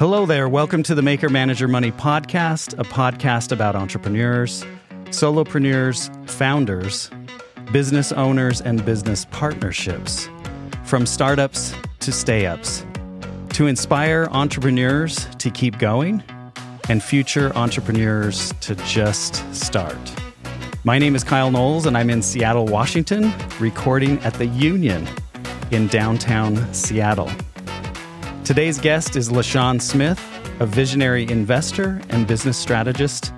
Hello there. Welcome to the Maker Manager Money podcast, a podcast about entrepreneurs, solopreneurs, founders, business owners, and business partnerships. From startups to stay ups, to inspire entrepreneurs to keep going and future entrepreneurs to just start. My name is Kyle Knowles, and I'm in Seattle, Washington, recording at the Union in downtown Seattle. Today's guest is LaSean Smith, a visionary investor and business strategist.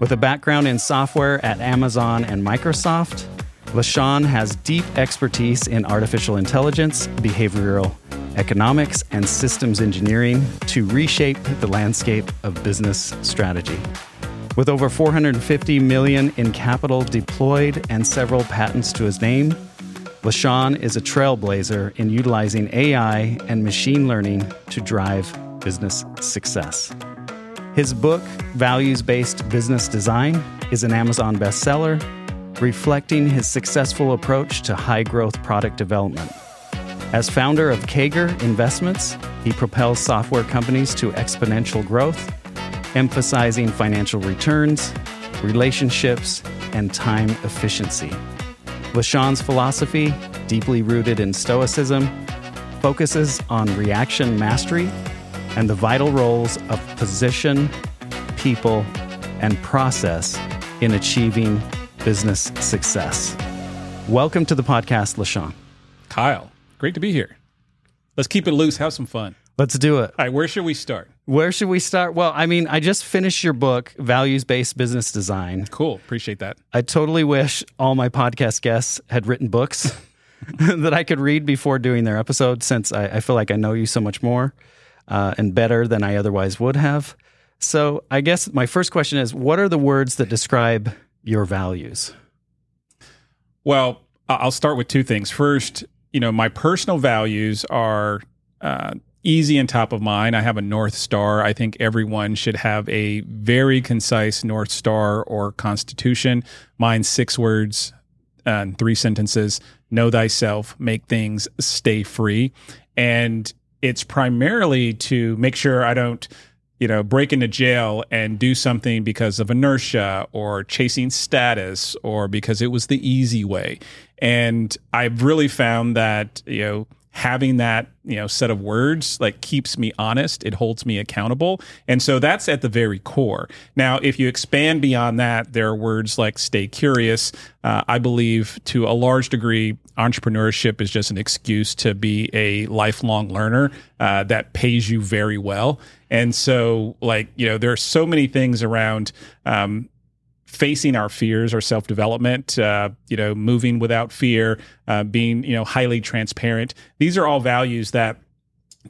With a background in software at Amazon and Microsoft, LaSean has deep expertise in artificial intelligence, behavioral economics, and systems engineering to reshape the landscape of business strategy. With over 450 million in capital deployed and several patents to his name, LaSean is a trailblazer in utilizing AI and machine learning to drive business success. His book, Values Based Business Design, is an Amazon bestseller, reflecting his successful approach to high growth product development. As founder of CAGR Investments, he propels software companies to exponential growth, emphasizing financial returns, relationships, and time efficiency. LaSean's philosophy, deeply rooted in Stoicism, focuses on reaction mastery and the vital roles of position, people, and process in achieving business success. Welcome to the podcast, LaSean. Kyle, great to be here. Let's keep it loose, have some fun. Let's do it. All right, where should we start? Where should we start? Well, I mean, I just finished your book, Values Based Business Design. Cool. Appreciate that. I totally wish all my podcast guests had written books that I could read before doing their episode, since I, I feel like I know you so much more uh, and better than I otherwise would have. So, I guess my first question is what are the words that describe your values? Well, I'll start with two things. First, you know, my personal values are uh, easy and top of mind. I have a North Star. I think everyone should have a very concise North Star or constitution. Mine's six words and three sentences Know thyself, make things stay free. And it's primarily to make sure I don't you know, break into jail and do something because of inertia or chasing status or because it was the easy way. And I've really found that, you know, having that you know set of words like keeps me honest. It holds me accountable. And so that's at the very core. Now if you expand beyond that there are words like stay curious. Uh, i believe to a large degree entrepreneurship is just an excuse to be a lifelong learner uh, that pays you very well. And so like you know there are so many things around um, facing our fears, our self development, uh, you know, moving without fear, uh, being you know highly transparent. These are all values that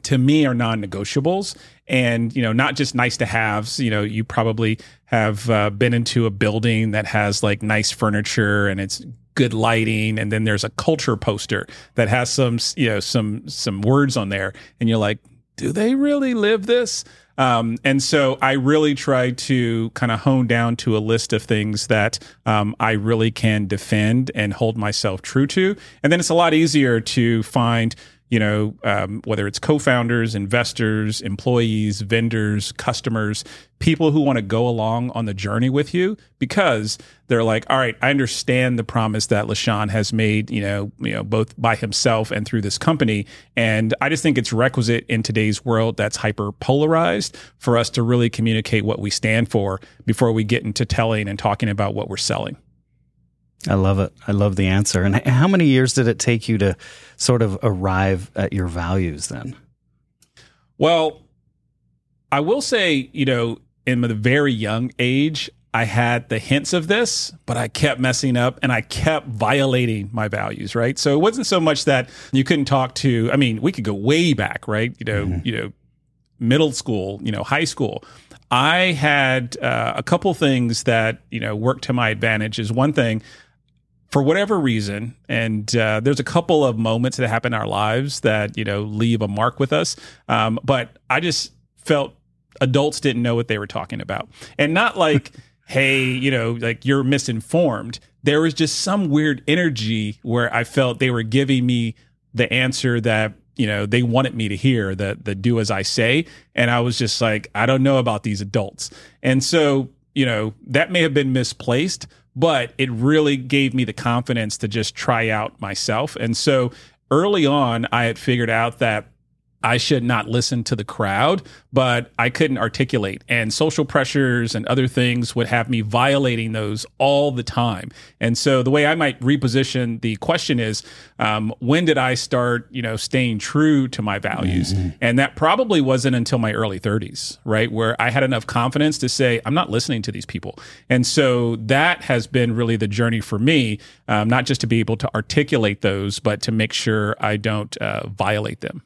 to me are non-negotiables. And you know not just nice to haves. You know you probably have uh, been into a building that has like nice furniture and it's good lighting. And then there's a culture poster that has some you know some some words on there. And you're like do they really live this um, and so I really try to kind of hone down to a list of things that um, I really can defend and hold myself true to. And then it's a lot easier to find you know, um, whether it's co-founders, investors, employees, vendors, customers, people who want to go along on the journey with you because they're like, all right, I understand the promise that LaSean has made, you know, you know, both by himself and through this company. And I just think it's requisite in today's world that's hyper polarized for us to really communicate what we stand for before we get into telling and talking about what we're selling. I love it. I love the answer. And how many years did it take you to sort of arrive at your values then? Well, I will say, you know, in the very young age, I had the hints of this, but I kept messing up and I kept violating my values, right? So it wasn't so much that you couldn't talk to, I mean, we could go way back, right? You know, mm-hmm. you know, middle school, you know, high school. I had uh, a couple things that, you know, worked to my advantage is one thing for whatever reason, and uh, there's a couple of moments that happen in our lives that you know leave a mark with us. Um, but I just felt adults didn't know what they were talking about, and not like, hey, you know, like you're misinformed. There was just some weird energy where I felt they were giving me the answer that you know they wanted me to hear the the do as I say, and I was just like, I don't know about these adults, and so you know that may have been misplaced, but it really gave me the confidence to just try out myself, and so early on, I had figured out that I should not listen to the crowd, but I couldn't articulate. And social pressures and other things would have me violating those all the time. And so the way I might reposition the question is, um, when did I start, you know, staying true to my values? Mm-hmm. And that probably wasn't until my early 30s, right, where I had enough confidence to say, I'm not listening to these people. And so that has been really the journey for me, um, not just to be able to articulate those, but to make sure I don't uh, violate them.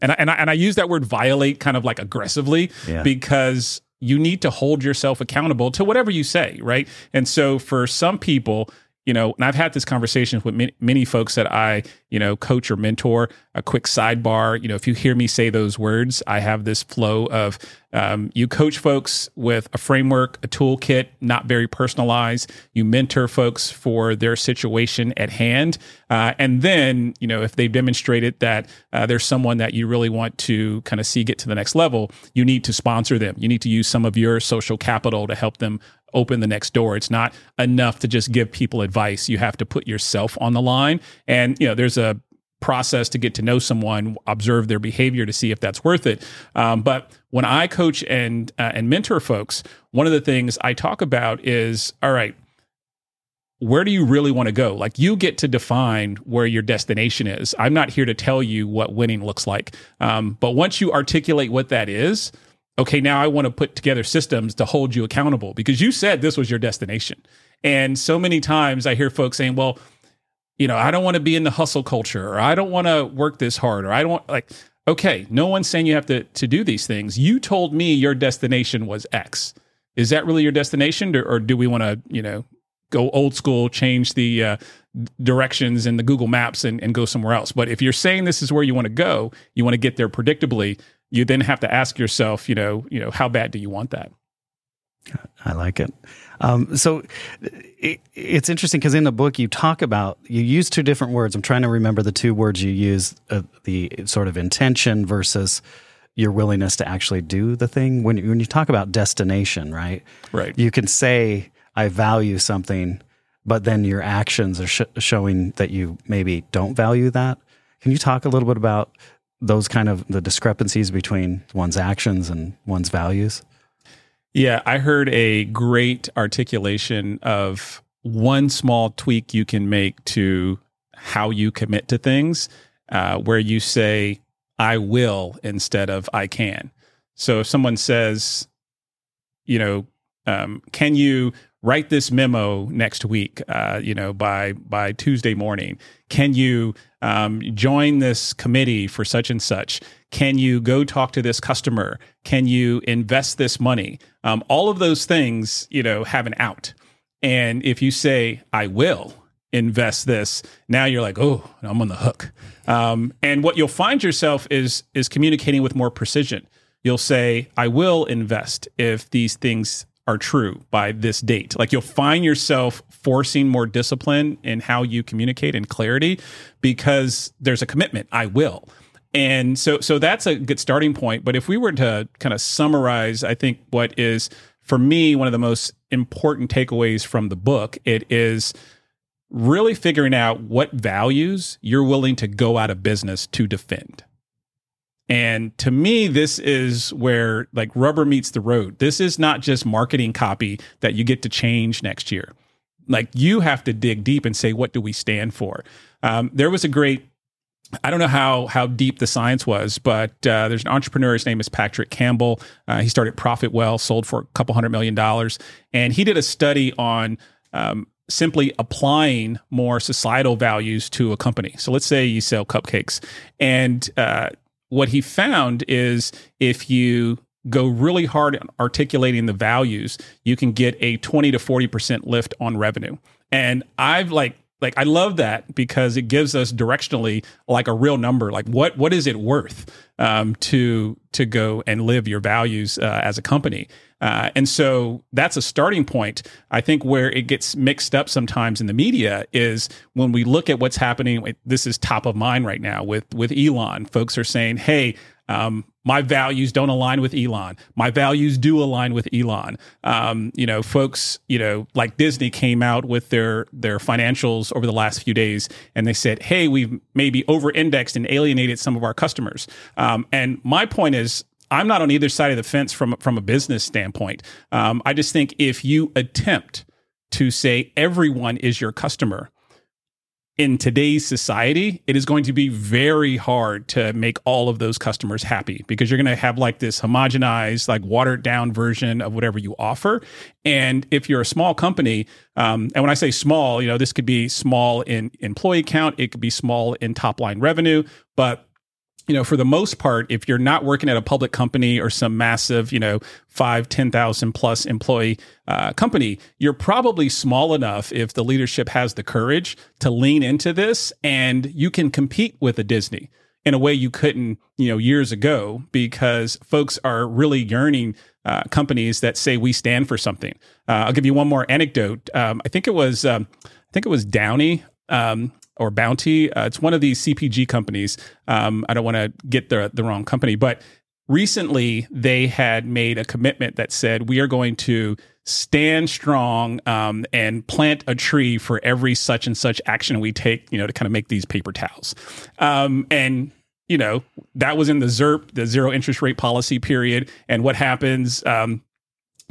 And I, and I, and I use that word violate kind of like aggressively yeah. because you need to hold yourself accountable to whatever you say, right? And so for some people, you know, and I've had this conversation with many, many, folks that I, you know, coach or mentor. A quick sidebar, you know, if you hear me say those words, I have this flow of um, you coach folks with a framework, a toolkit, not very personalized. You mentor folks for their situation at hand, uh, and then, you know, if they've demonstrated that uh, there's someone that you really want to kind of see get to the next level, you need to sponsor them. You need to use some of your social capital to help them open the next door. It's not enough to just give people advice. You have to put yourself on the line. And, you know, there's a process to get to know someone, observe their behavior to see if that's worth it. Um, but when I coach and uh, and mentor folks, one of the things I talk about is, all right, where do you really want to go? Like you get to define where your destination is. I'm not here to tell you what winning looks like. Um, but once you articulate what that is, okay, now I want to put together systems to hold you accountable because you said this was your destination. And so many times I hear folks saying, well, you know, I don't want to be in the hustle culture or I don't want to work this hard or I don't like, okay, no one's saying you have to, to do these things. You told me your destination was X. Is that really your destination or, or do we want to, you know, go old school, change the uh, directions in the Google Maps and, and go somewhere else? But if you're saying this is where you want to go, you want to get there predictably, you then have to ask yourself, you know, you know, how bad do you want that? I like it. Um, so it, it's interesting because in the book you talk about you use two different words. I'm trying to remember the two words you use: uh, the sort of intention versus your willingness to actually do the thing. When you, when you talk about destination, right? Right. You can say I value something, but then your actions are sh- showing that you maybe don't value that. Can you talk a little bit about those kind of the discrepancies between one's actions and one's values? Yeah, I heard a great articulation of one small tweak you can make to how you commit to things, uh, where you say, I will instead of I can. So if someone says, you know, um, can you write this memo next week, uh, you know, by by Tuesday morning? Can you um, join this committee for such and such? Can you go talk to this customer? Can you invest this money? Um, all of those things, you know, have an out. And if you say, I will invest this, now you're like, oh, I'm on the hook. Um, and what you'll find yourself is is communicating with more precision. You'll say, I will invest if these things are true by this date. Like you'll find yourself forcing more discipline in how you communicate and clarity because there's a commitment. I will. And so so that's a good starting point, but if we were to kind of summarize I think what is for me one of the most important takeaways from the book, it is really figuring out what values you're willing to go out of business to defend. And to me, this is where like rubber meets the road. This is not just marketing copy that you get to change next year. Like you have to dig deep and say, what do we stand for? Um, there was a great, I don't know how how deep the science was, but uh, there's an entrepreneur. His name is Patrick Campbell. Uh, he started Profitwell, sold for a couple hundred million dollars, and he did a study on um, simply applying more societal values to a company. So let's say you sell cupcakes, and uh, what he found is if you go really hard articulating the values, you can get a 20 to 40% lift on revenue. And I've like like I love that because it gives us directionally like a real number. Like what what is it worth? Um, to to go and live your values uh, as a company. Uh, and so that's a starting point. I think where it gets mixed up sometimes in the media is when we look at what's happening. This is top of mind right now with with Elon. Folks are saying, "Hey, um, my values don't align with Elon. My values do align with Elon. Um, you know, folks, you know, like Disney came out with their their financials over the last few days, and they said, "Hey, we've maybe over-indexed and alienated some of our customers." Um, and my point is, I'm not on either side of the fence from from a business standpoint. Um, I just think if you attempt to say everyone is your customer, in today's society, it is going to be very hard to make all of those customers happy because you're going to have like this homogenized, like watered down version of whatever you offer. And if you're a small company, um, and when I say small, you know, this could be small in employee count, it could be small in top line revenue, but you know, for the most part, if you're not working at a public company or some massive, you know, five, 10,000 plus employee uh, company, you're probably small enough if the leadership has the courage to lean into this and you can compete with a Disney in a way you couldn't, you know, years ago because folks are really yearning uh, companies that say we stand for something. Uh, I'll give you one more anecdote. Um, I think it was, um, I think it was Downy. Um, or Bounty. Uh, it's one of these CPG companies. Um, I don't want to get the the wrong company, but recently they had made a commitment that said we are going to stand strong um, and plant a tree for every such and such action we take. You know, to kind of make these paper towels. Um, and you know that was in the ZIRP, the zero interest rate policy period. And what happens? Um,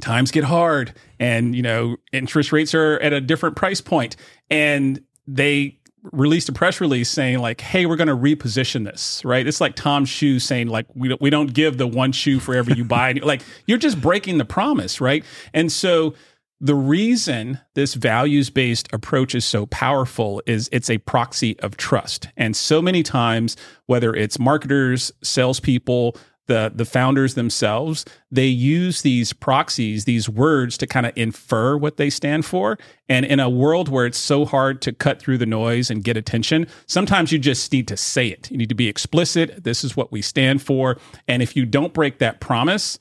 times get hard, and you know interest rates are at a different price point, and they released a press release saying like, "Hey, we're going to reposition this." Right? It's like Tom's Shoe saying like, "We don't, we don't give the one shoe for every you buy." like you're just breaking the promise, right? And so the reason this values based approach is so powerful is it's a proxy of trust. And so many times, whether it's marketers, salespeople, the the founders themselves they use these proxies these words to kind of infer what they stand for. And in a world where it's so hard to cut through the noise and get attention sometimes you just need to say it. You need to be explicit this is what we stand for. And if you don't break that promise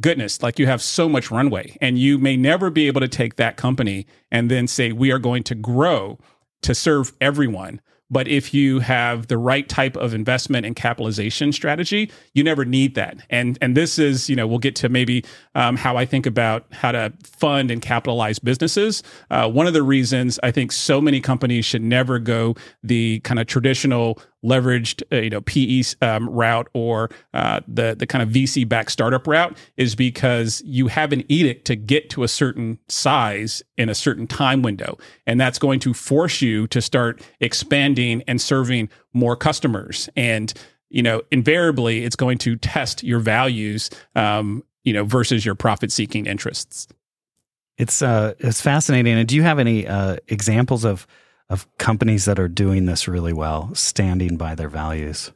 goodness like you have so much runway. And you may never be able to take that company and then say we are going to grow to serve everyone but if you have the right type of investment and capitalization strategy, you never need that. And and this is, you know, we'll get to maybe um, how I think about how to fund and capitalize businesses. Uh, one of the reasons I think so many companies should never go the kind of traditional leveraged uh, you know PE um, route or uh, the the kind of VC backed startup route is because you have an edict to get to a certain size in a certain time window, and that's going to force you to start expanding and serving more customers. And you know invariably it's going to test your values um, you know versus your profit seeking interests. It's uh it's fascinating. And do you have any uh examples of of companies that are doing this really well, standing by their values?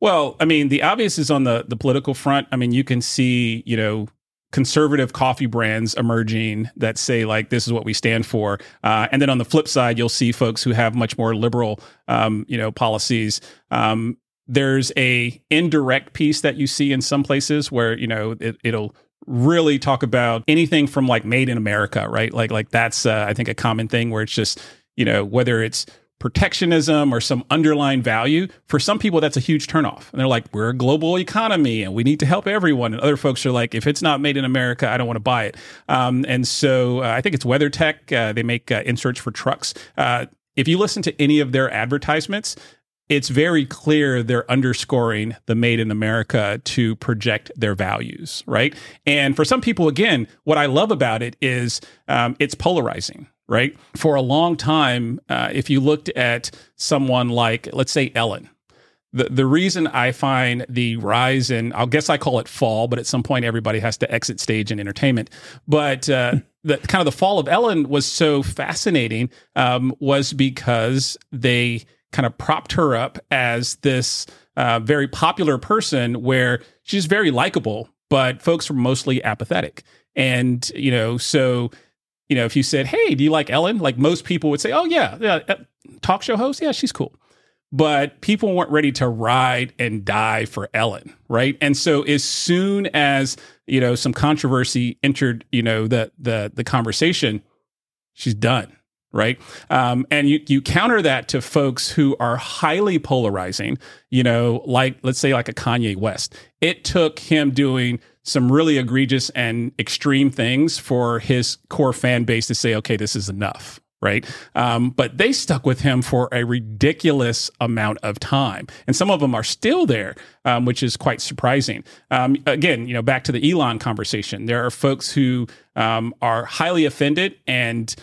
Well, I mean, the obvious is on the the political front. I mean, you can see, you know, conservative coffee brands emerging that say like this is what we stand for uh, and then on the flip side you'll see folks who have much more liberal um, you know policies um, there's a indirect piece that you see in some places where you know it, it'll really talk about anything from like made in america right like like that's uh, i think a common thing where it's just you know, whether it's protectionism or some underlying value, for some people that's a huge turnoff. And they're like, we're a global economy and we need to help everyone. And other folks are like, if it's not made in America, I don't want to buy it. Um, and so uh, I think it's WeatherTech. Uh, they make uh, inserts for trucks. Uh, if you listen to any of their advertisements, it's very clear they're underscoring the made in America to project their values, right? And for some people, again, what I love about it is um, it's polarizing, right? For a long time, uh, if you looked at someone like, let's say, Ellen, the, the reason I find the rise in, I guess I call it fall, but at some point everybody has to exit stage in entertainment. But uh, the kind of the fall of Ellen was so fascinating um, was because they kind of propped her up as this uh, very popular person where she's very likable, but folks were mostly apathetic. And, you know, so you know, if you said, "Hey, do you like Ellen?" Like most people would say, "Oh yeah, yeah, uh, talk show host, yeah, she's cool." but people weren't ready to ride and die for Ellen, right? And so as soon as, you know, some controversy entered, you know, the the the conversation, she's done, right? Um, and you you counter that to folks who are highly polarizing, you know, like let's say like a Kanye West. It took him doing some really egregious and extreme things for his core fan base to say, okay, this is enough, right? Um, but they stuck with him for a ridiculous amount of time, and some of them are still there, um, which is quite surprising. Um, again, you know, back to the Elon conversation, there are folks who um, are highly offended and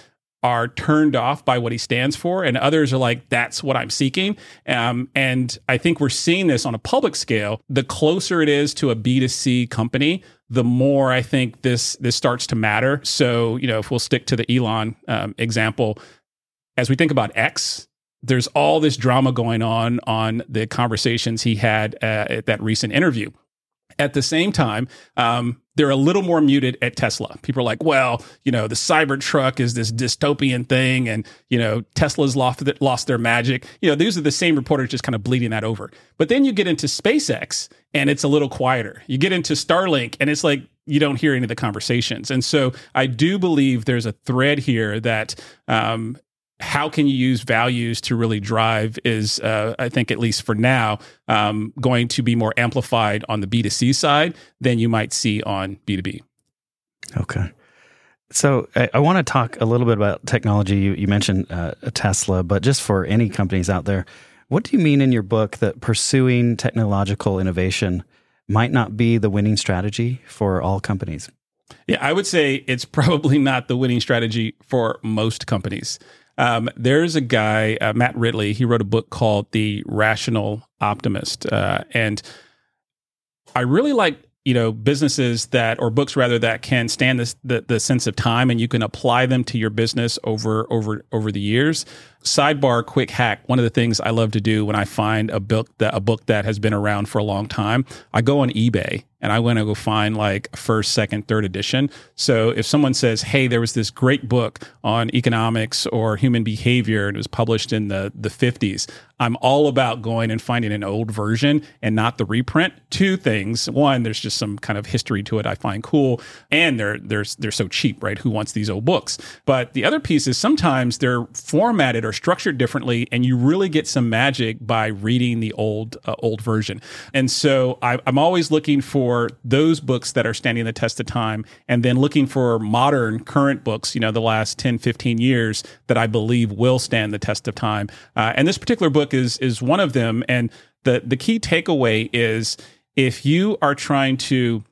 are turned off by what he stands for, and others are like, "That's what I'm seeking." Um, and I think we're seeing this on a public scale. The closer it is to a B2C company, the more I think this this starts to matter. So, you know, if we'll stick to the Elon um, example, as we think about X, there's all this drama going on on the conversations he had uh, at that recent interview. At the same time, um, they're a little more muted at Tesla. People are like, well, you know, the Cybertruck is this dystopian thing, and you know, Tesla's lost lost their magic. You know, these are the same reporters just kind of bleeding that over. But then you get into SpaceX, and it's a little quieter. You get into Starlink, and it's like you don't hear any of the conversations. And so I do believe there's a thread here that um, how can you use values to really drive is uh, i think at least for now um, going to be more amplified on the b2c side than you might see on b2b okay. So i, I want to talk a little bit about technology. You, you mentioned uh, tesla but just for any companies out there what do you mean in your book that pursuing technological innovation might not be the winning strategy for all companies? Yeah i would say it's probably not the winning strategy for most companies um, there's a guy, uh, Matt Ridley. He wrote a book called The Rational Optimist, uh, and I really like you know businesses that or books rather that can stand this the, the sense of time and you can apply them to your business over over over the years sidebar quick hack one of the things i love to do when i find a book that a book that has been around for a long time i go on ebay and I want to go find like first, second, third edition. So if someone says, "Hey, there was this great book on economics or human behavior and it was published in the the 50s," I'm all about going and finding an old version and not the reprint. Two things: one, there's just some kind of history to it I find cool, and they're they're they're so cheap, right? Who wants these old books? But the other piece is sometimes they're formatted or structured differently, and you really get some magic by reading the old uh, old version. And so I, I'm always looking for those books that are standing the test of time and then looking for modern current books you know the last 10 15 years that i believe will stand the test of time uh, and this particular book is is one of them and the the key takeaway is if you are trying to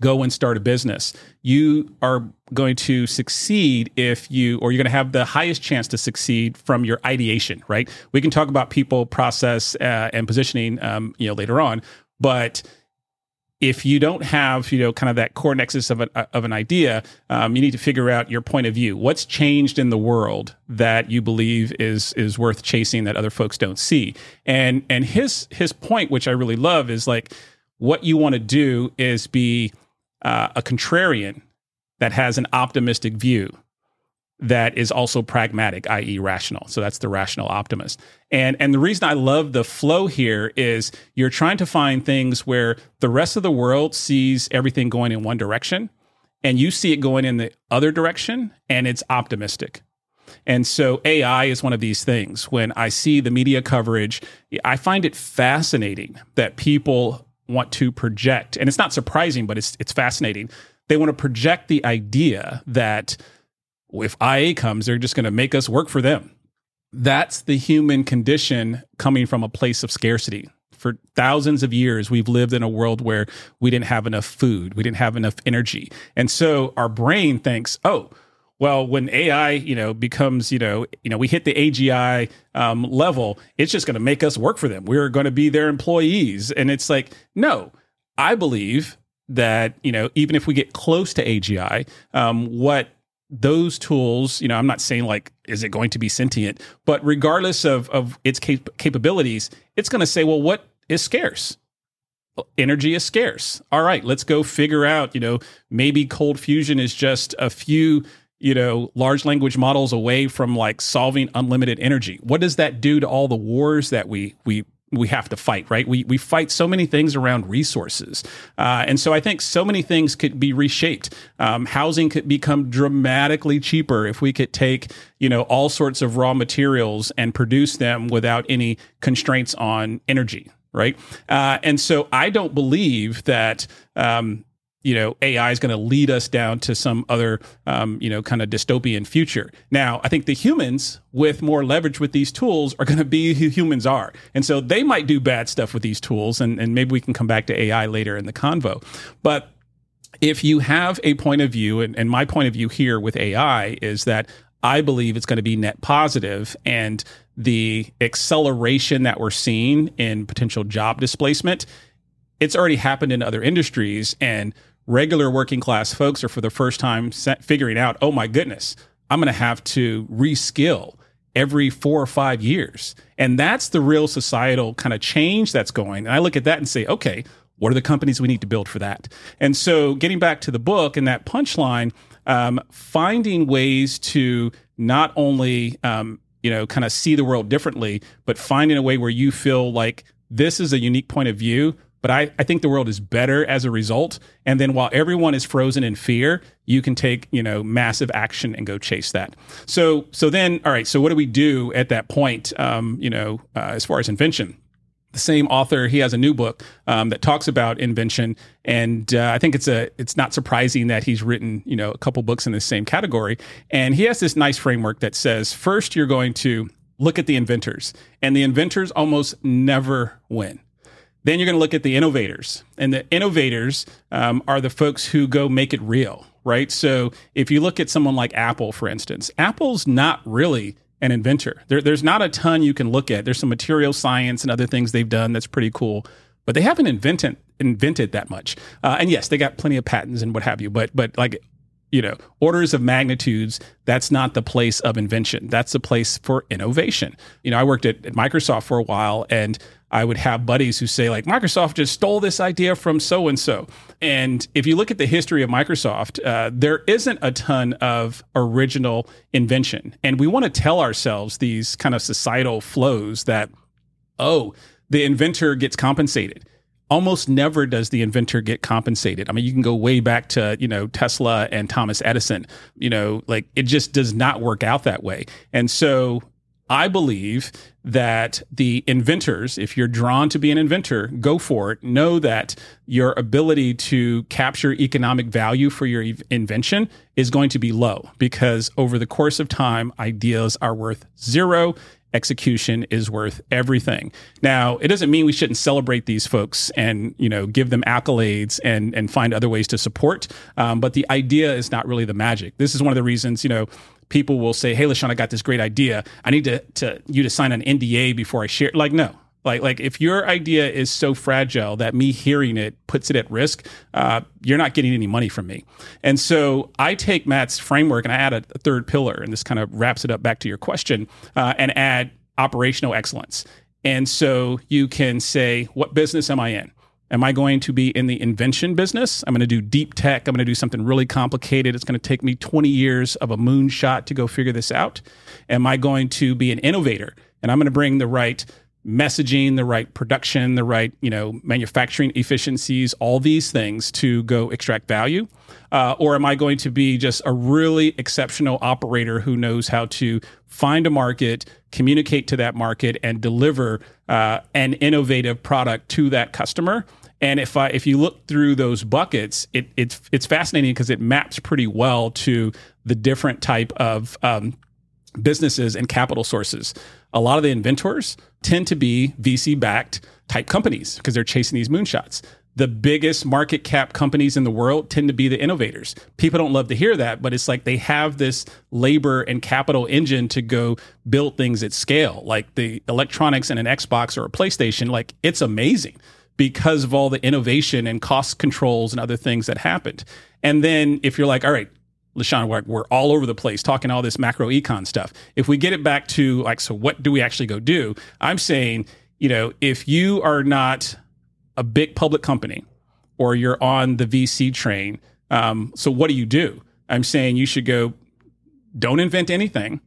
go and start a business. You are going to succeed if you or you're going to have the highest chance to succeed from your ideation right? We can talk about people process uh, and positioning um, you know later on but if you don't have you know kind of that core nexus of, a, of an idea um, you need to figure out your point of view. What's changed in the world that you believe is is worth chasing that other folks don't see? And and his his point which i really love is like what you want to do is be uh, a contrarian that has an optimistic view that is also pragmatic, i.e., rational. So that's the rational optimist. And and the reason I love the flow here is you're trying to find things where the rest of the world sees everything going in one direction, and you see it going in the other direction, and it's optimistic. And so AI is one of these things. When I see the media coverage, I find it fascinating that people want to project, and it's not surprising, but it's it's fascinating. They want to project the idea that if IA comes, they're just going to make us work for them. That's the human condition coming from a place of scarcity. For thousands of years, we've lived in a world where we didn't have enough food, we didn't have enough energy. And so our brain thinks, oh, well, when AI, you know, becomes, you know, you know, we hit the AGI um, level, it's just going to make us work for them. We're going to be their employees, and it's like, no, I believe that you know, even if we get close to AGI, um, what those tools, you know, I'm not saying like, is it going to be sentient, but regardless of, of its cap- capabilities, it's going to say, well, what is scarce? Energy is scarce. All right, let's go figure out, you know, maybe cold fusion is just a few you know, large language models away from like solving unlimited energy? What does that do to all the wars that we we we have to fight, right? We we fight so many things around resources, uh, and so I think so many things could be reshaped. Um, housing could become dramatically cheaper if we could take you know all sorts of raw materials and produce them without any constraints on energy, right? Uh, and so I don't believe that um, you know AI is going to lead us down to some other um, you know kind of dystopian future. Now, I think the humans with more leverage with these tools are going to be who humans are, and so they might do bad stuff with these tools, and, and maybe we can come back to AI later in the convo, but. If you have a point of view, and, and my point of view here with AI is that I believe it's going to be net positive, and the acceleration that we're seeing in potential job displacement it's already happened in other industries and regular working class folks are for the first time figuring out, oh my goodness, I'm going to have to reskill every four or five years. And that's the real societal kind of change that's going. And I look at that and say, okay, what are the companies we need to build for that? And so, getting back to the book and that punchline, um, finding ways to not only um, you know kind of see the world differently, but finding a way where you feel like this is a unique point of view but I, I think the world is better as a result. And then while everyone is frozen in fear, you can take, you know, massive action and go chase that. So, so then, all right, so what do we do at that point, um, you know, uh, as far as invention? The same author, he has a new book um, that talks about invention, and uh, I think it's a it's not surprising that he's written you know a couple books in the same category. And he has this nice framework that says first you're going to look at the inventors, and the inventors almost never win then you're going to look at the innovators, and the innovators um, are the folks who go make it real, right? So if you look at someone like Apple, for instance, Apple's not really an inventor. There, there's not a ton you can look at. There's some material science and other things they've done that's pretty cool, but they haven't invented invented that much. Uh, and yes, they got plenty of patents and what have you, but but like you know orders of magnitudes that's not the place of invention that's the place for innovation you know i worked at, at microsoft for a while and I would have buddies who say, like, Microsoft just stole this idea from so and so. And if you look at the history of Microsoft, uh, there isn't a ton of original invention. And we want to tell ourselves these kind of societal flows that, oh, the inventor gets compensated. Almost never does the inventor get compensated. I mean, you can go way back to, you know, Tesla and Thomas Edison. You know, like it just does not work out that way. And so I believe that the inventors, if you're drawn to be an inventor, go for it. Know that your ability to capture economic value for your invention is going to be low because over the course of time, ideas are worth zero. Execution is worth everything. Now, it doesn't mean we shouldn't celebrate these folks and you know give them accolades and and find other ways to support. Um, but the idea is not really the magic. This is one of the reasons you know people will say, "Hey, LaSean, I got this great idea. I need to, to you to sign an NDA before I share." Like, no, like like if your idea is so fragile that me hearing it puts it at risk, uh, you're not getting any money from me. And so I take Matt's framework and I add a, a third pillar, and this kind of wraps it up back to your question, uh, and add operational excellence. And so you can say, what business am I in? Am I going to be in the invention business? I'm going to do deep tech. I'm going to do something really complicated. It's going to take me 20 years of a moonshot to go figure this out. Am I going to be an innovator? And I'm going to bring the right messaging, the right production, the right, you know, manufacturing efficiencies, all these things to go extract value? Uh, or am I going to be just a really exceptional operator who knows how to find a market, communicate to that market, and deliver uh, an innovative product to that customer? And if I if you look through those buckets, it, it's it's fascinating because it maps pretty well to the different type of um, businesses and capital sources. A lot of the inventors tend to be VC backed type companies because they're chasing these moonshots. The biggest market cap companies in the world tend to be the innovators. People don't love to hear that, but it's like they have this labor and capital engine to go build things at scale, like the electronics in an Xbox or a PlayStation. Like it's amazing because of all the innovation and cost controls and other things that happened. And then if you're like, all right, LaSean, we're, we're all over the place talking all this macro econ stuff. If we get it back to like, so what do we actually go do? I'm saying, you know, if you are not a big public company or you're on the VC train, um, so what do you do? I'm saying you should go don't invent anything,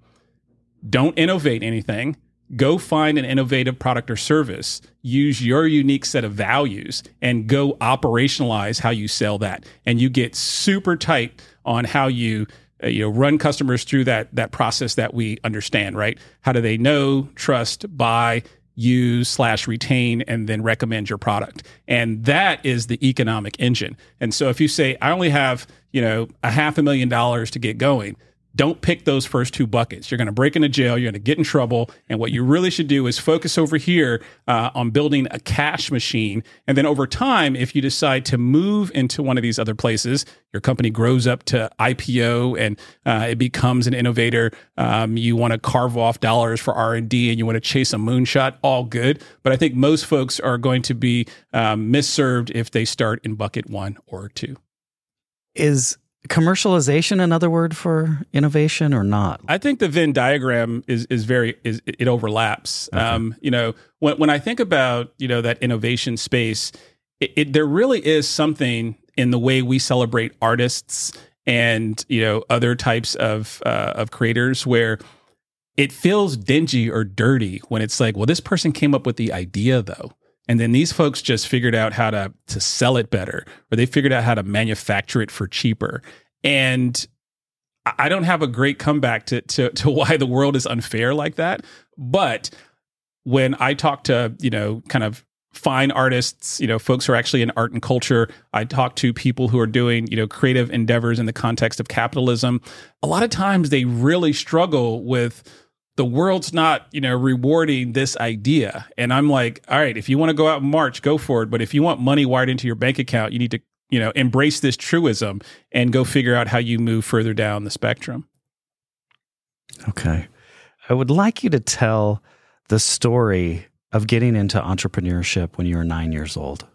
don't innovate anything. Go find an innovative product or service, use your unique set of values, and go operationalize how you sell that. And you get super tight on how you uh, you know run customers through that that process that we understand right? How do they know trust buy use slash retain and then recommend your product? And that is the economic engine. And so if you say i only have you know a half a million dollars to get going don't pick those first two buckets. You're going to break into jail. You're going to get in trouble. And what you really should do is focus over here uh, on building a cash machine. And then over time, if you decide to move into one of these other places, your company grows up to IPO and uh, it becomes an innovator. Um, you want to carve off dollars for R and D, and you want to chase a moonshot. All good, but I think most folks are going to be um, misserved if they start in bucket one or two. Is commercialization another word for innovation or not? I think the venn diagram is is very is it overlaps. Okay. um you know when when i think about you know that innovation space it, it, there really is something in the way we celebrate artists and you know other types of uh, of creators where it feels dingy or dirty when it's like well this person came up with the idea though and then these folks just figured out how to to sell it better, or they figured out how to manufacture it for cheaper. And I don't have a great comeback to to, to why the world is unfair like that. But when I talk to you know kind of fine artists, you know, folks who are actually in art and culture. I talk to people who are doing, you know, creative endeavors in the context of capitalism. A lot of times they really struggle with the world's not, you know, rewarding this idea. And I'm like, all right, if you want to go out and march, go for it. But if you want money wired into your bank account, you need to, you know, embrace this truism and go figure out how you move further down the spectrum. Okay. I would like you to tell the story of getting into entrepreneurship when you were nine years old.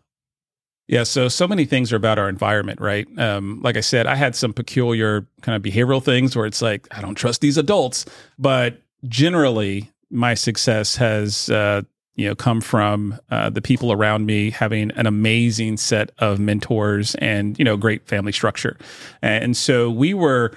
Yeah, so so many things are about our environment, right? Um, like I said, I had some peculiar kind of behavioral things where it's like I don't trust these adults, but generally my success has uh, you know come from uh, the people around me having an amazing set of mentors and you know great family structure. And so we were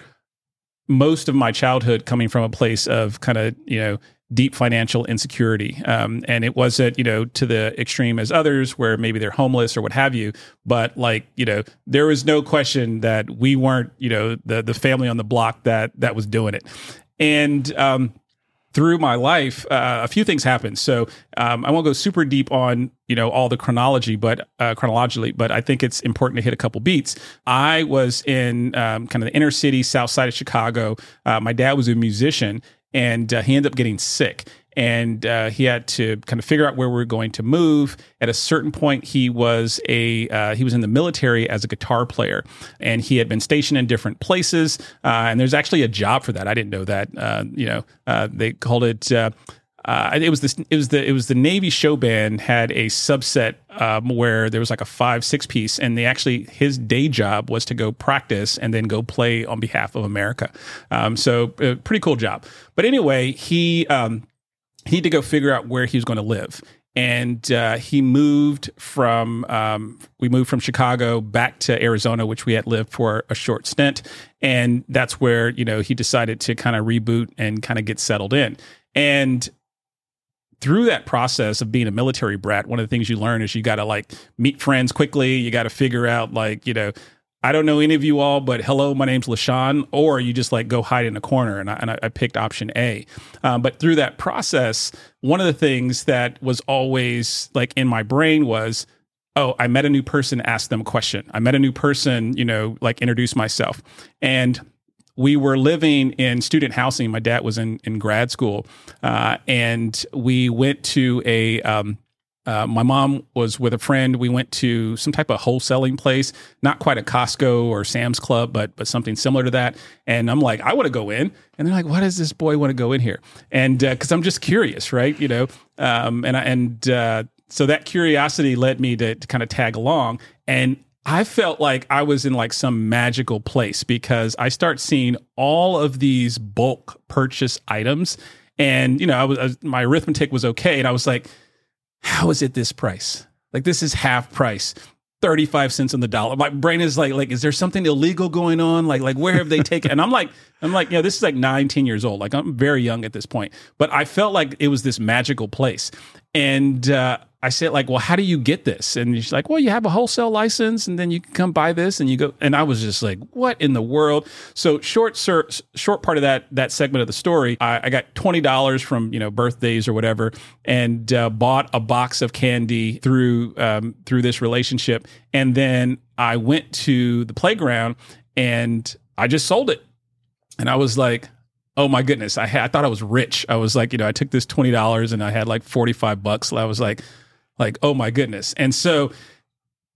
most of my childhood coming from a place of kind of you know deep financial insecurity. Um, and it wasn't you know to the extreme as others where maybe they're homeless or what have you but like you know there was no question that we weren't you know the the family on the block that that was doing it. And um, through my life, uh, a few things happened. So um, I won't go super deep on you know all the chronology, but uh, chronologically, but I think it's important to hit a couple beats. I was in um, kind of the inner city, south side of Chicago. Uh, my dad was a musician, and uh, he ended up getting sick and uh, he had to kind of figure out where we are going to move. At a certain point, he was a uh, he was in the military as a guitar player, and he had been stationed in different places. Uh, and there's actually a job for that. I didn't know that. Uh, you know, uh, they called it. Uh, it was this. It was the. It was the Navy show band had a subset um, where there was like a five six piece, and they actually his day job was to go practice and then go play on behalf of America. Um, so pretty cool job. But anyway, he um, he had to go figure out where he was going to live. And uh, he moved from, um, we moved from Chicago back to Arizona, which we had lived for a short stint. And that's where, you know, he decided to kind of reboot and kind of get settled in. And through that process of being a military brat, one of the things you learn is you got to like meet friends quickly. You got to figure out like, you know, I don't know any of you all, but hello, my name's LaSean, or you just like go hide in a corner. And I, and I picked option A. Um, but through that process, one of the things that was always like in my brain was, oh, I met a new person, ask them a question. I met a new person, you know, like introduce myself. And we were living in student housing. My dad was in, in grad school. Uh, and we went to a, um, uh, my mom was with a friend. We went to some type of wholesaling place, not quite a Costco or Sam's Club, but but something similar to that. And I'm like, I want to go in. And they're like, why does this boy want to go in here? And because uh, I'm just curious, right? You know, um, and and uh, so that curiosity led me to, to kind of tag along. And I felt like I was in like some magical place because I start seeing all of these bulk purchase items, and you know, I was, I was my arithmetic was okay, and I was like how is it this price? Like this is half price. 35 cents on the dollar. My brain is like, like, is there something illegal going on? Like, like where have they taken? and I'm like, I'm like, you know, this is like nine, 10 years old. Like I'm very young at this point, but I felt like it was this magical place. And, uh, I said, like, well, how do you get this? And she's like, well, you have a wholesale license and then you can come buy this and you go. And I was just like, what in the world? So short, sir, short part of that, that segment of the story, I, I got $20 from, you know, birthdays or whatever and uh, bought a box of candy through, um, through this relationship. And then I went to the playground and I just sold it. And I was like, oh my goodness, I, I thought I was rich. I was like, you know, I took this $20 and I had like 45 bucks. I was like, like, oh my goodness. And so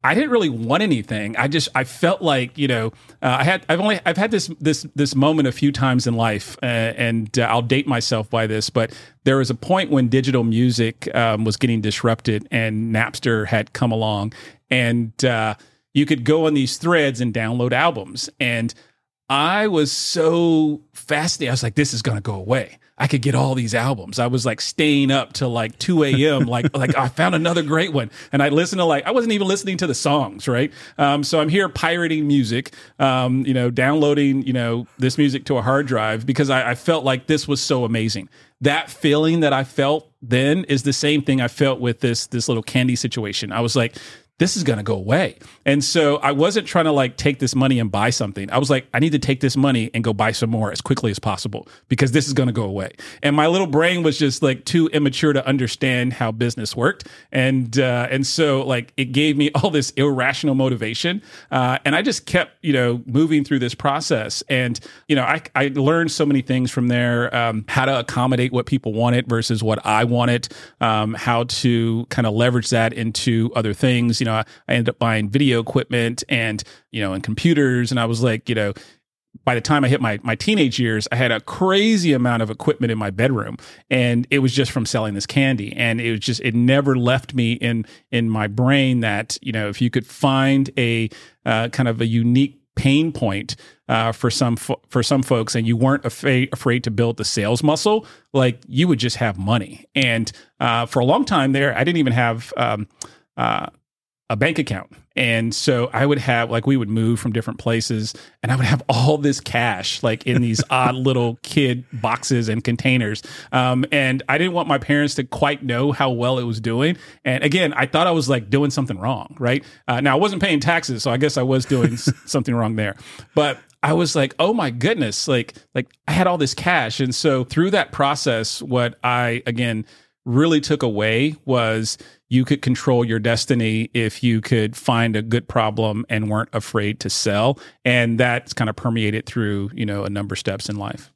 I didn't really want anything. I just I felt like you know uh, I had I've only I've had this this this moment a few times in life, uh, and uh, I'll date myself by this. But there was a point when digital music um, was getting disrupted, and Napster had come along, and uh, you could go on these threads and download albums, and I was so fascinated. I was like, this is going to go away. I could get all these albums. I was like staying up till like 2 a.m. like, like I found another great one. And I listened to like, I wasn't even listening to the songs, right? Um, so I'm here pirating music, um, you know, downloading, you know, this music to a hard drive because I, I felt like this was so amazing. That feeling that I felt then is the same thing I felt with this, this little candy situation. I was like, this is going to go away. And so I wasn't trying to like take this money and buy something. I was like, I need to take this money and go buy some more as quickly as possible because this is going to go away. And my little brain was just like too immature to understand how business worked. And, uh, and so like it gave me all this irrational motivation. Uh, and I just kept, you know, moving through this process. And, you know, I, I learned so many things from there, um, how to accommodate what people wanted versus what I wanted, um, how to kind of leverage that into other things you know, I, I ended up buying video equipment and, you know, and computers. And I was like, you know, by the time I hit my my teenage years, I had a crazy amount of equipment in my bedroom, and it was just from selling this candy. And it was just it never left me in in my brain that you know if you could find a uh, kind of a unique pain point uh, for some fo- for some folks, and you weren't afraid afraid to build the sales muscle, like you would just have money. And uh, for a long time there, I didn't even have. Um, uh, a bank account. And so I would have like we would move from different places and I would have all this cash like in these odd little kid boxes and containers. Um, and I didn't want my parents to quite know how well it was doing. And again, I thought I was like doing something wrong, right? Uh, now I wasn't paying taxes, so I guess I was doing something wrong there. But I was like, oh my goodness, like like I had all this cash. And so through that process, what I again really took away was you could control your destiny if you could find a good problem and weren't afraid to sell. And that's kind of permeated through, you know, a number of steps in life.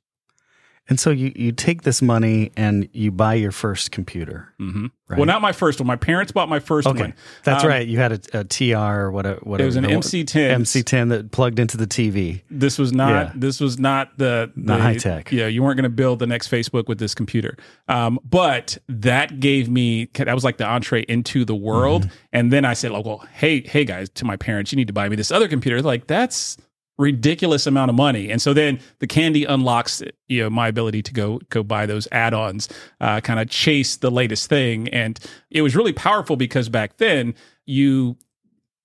And so you, you take this money and you buy your first computer. Mm-hmm. Right? Well, not my first one. My parents bought my first okay. one. That's um, right. You had a, a TR or whatever, whatever. It was an MC10. MC10 that plugged into the TV. This was not. Yeah. This was not the, the not high tech. Yeah, you weren't going to build the next Facebook with this computer. Um, but that gave me that was like the entree into the world. Mm-hmm. And then I said, like, well, hey, hey guys, to my parents, you need to buy me this other computer. Like that's ridiculous amount of money. And so then the candy unlocks you know my ability to go go buy those add-ons, uh, kind of chase the latest thing. And it was really powerful because back then you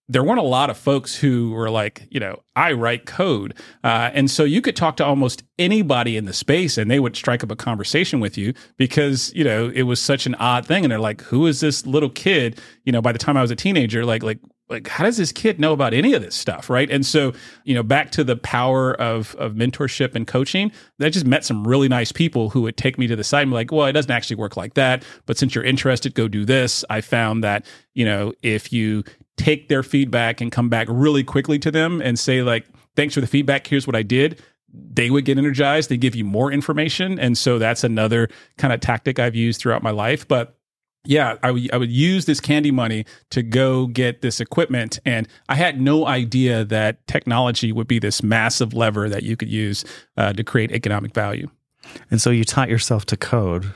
there weren't a lot of folks who were like, you know, I write code. Uh, and so you could talk to almost anybody in the space and they would strike up a conversation with you because, you know, it was such an odd thing. And they're like, who is this little kid? You know, by the time I was a teenager, like, like, like how does this kid know about any of this stuff right? And so you know back to the power of of mentorship and coaching i just met some really nice people who would take me to the side and be like well it doesn't actually work like that but since you're interested go do this. I found that you know if you take their feedback and come back really quickly to them and say like thanks for the feedback. Here's what i did they would get energized. They give you more information. And so that's another kind of tactic i've used throughout my life. But yeah, I, w- I would use this candy money to go get this equipment. And I had no idea that technology would be this massive lever that you could use uh, to create economic value. And so you taught yourself to code.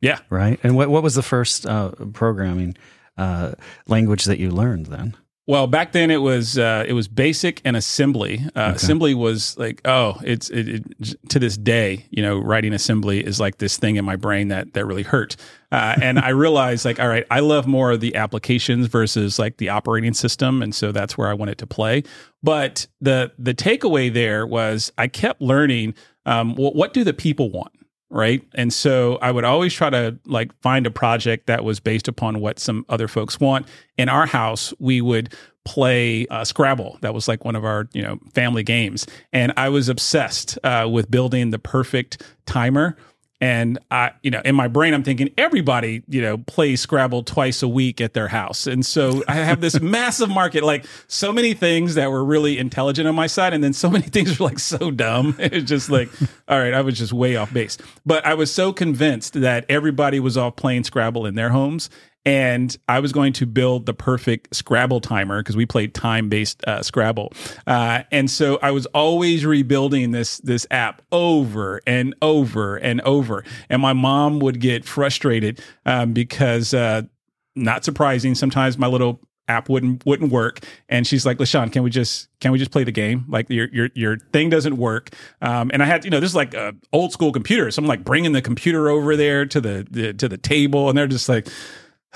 Yeah. Right. And what, what was the first uh, programming uh, language that you learned then? Well, back then it was uh, it was basic and assembly. Uh, okay. Assembly was like oh, it's it, it, to this day, you know, writing assembly is like this thing in my brain that that really hurt. Uh, and I realized like all right, I love more of the applications versus like the operating system, and so that's where I wanted to play. But the the takeaway there was I kept learning um, what, what do the people want right? And so i would always try to like find a project that was based upon what some other folks want. In our house we would play uh, scrabble. That was like one of our you know family games. And i was obsessed uh, with building the perfect timer and I, you know, in my brain, I'm thinking everybody, you know, plays Scrabble twice a week at their house. And so I have this massive market, like so many things that were really intelligent on my side. And then so many things were like so dumb. It's just like, all right, I was just way off base. But I was so convinced that everybody was off playing Scrabble in their homes and I was going to build the perfect Scrabble timer because we played time based uh, Scrabble, uh, and so I was always rebuilding this this app over and over and over, and my mom would get frustrated um, because. Uh, not surprising. Sometimes my little app wouldn't wouldn't work and she's like LaSean can we just can we just play the game like your your your thing doesn't work um, and I had you know this is like a old school computer so I'm like bringing the computer over there to the, the to the table and they're just like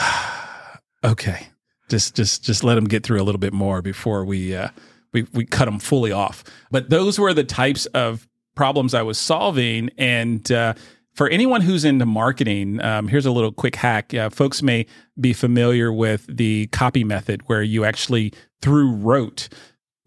okay, just just just let them get through a little bit more before we uh, we we cut them fully off. But those were the types of problems I was solving, and uh, for anyone who's into marketing, um, here's a little quick hack. Uh, folks may be familiar with the copy method, where you actually through rote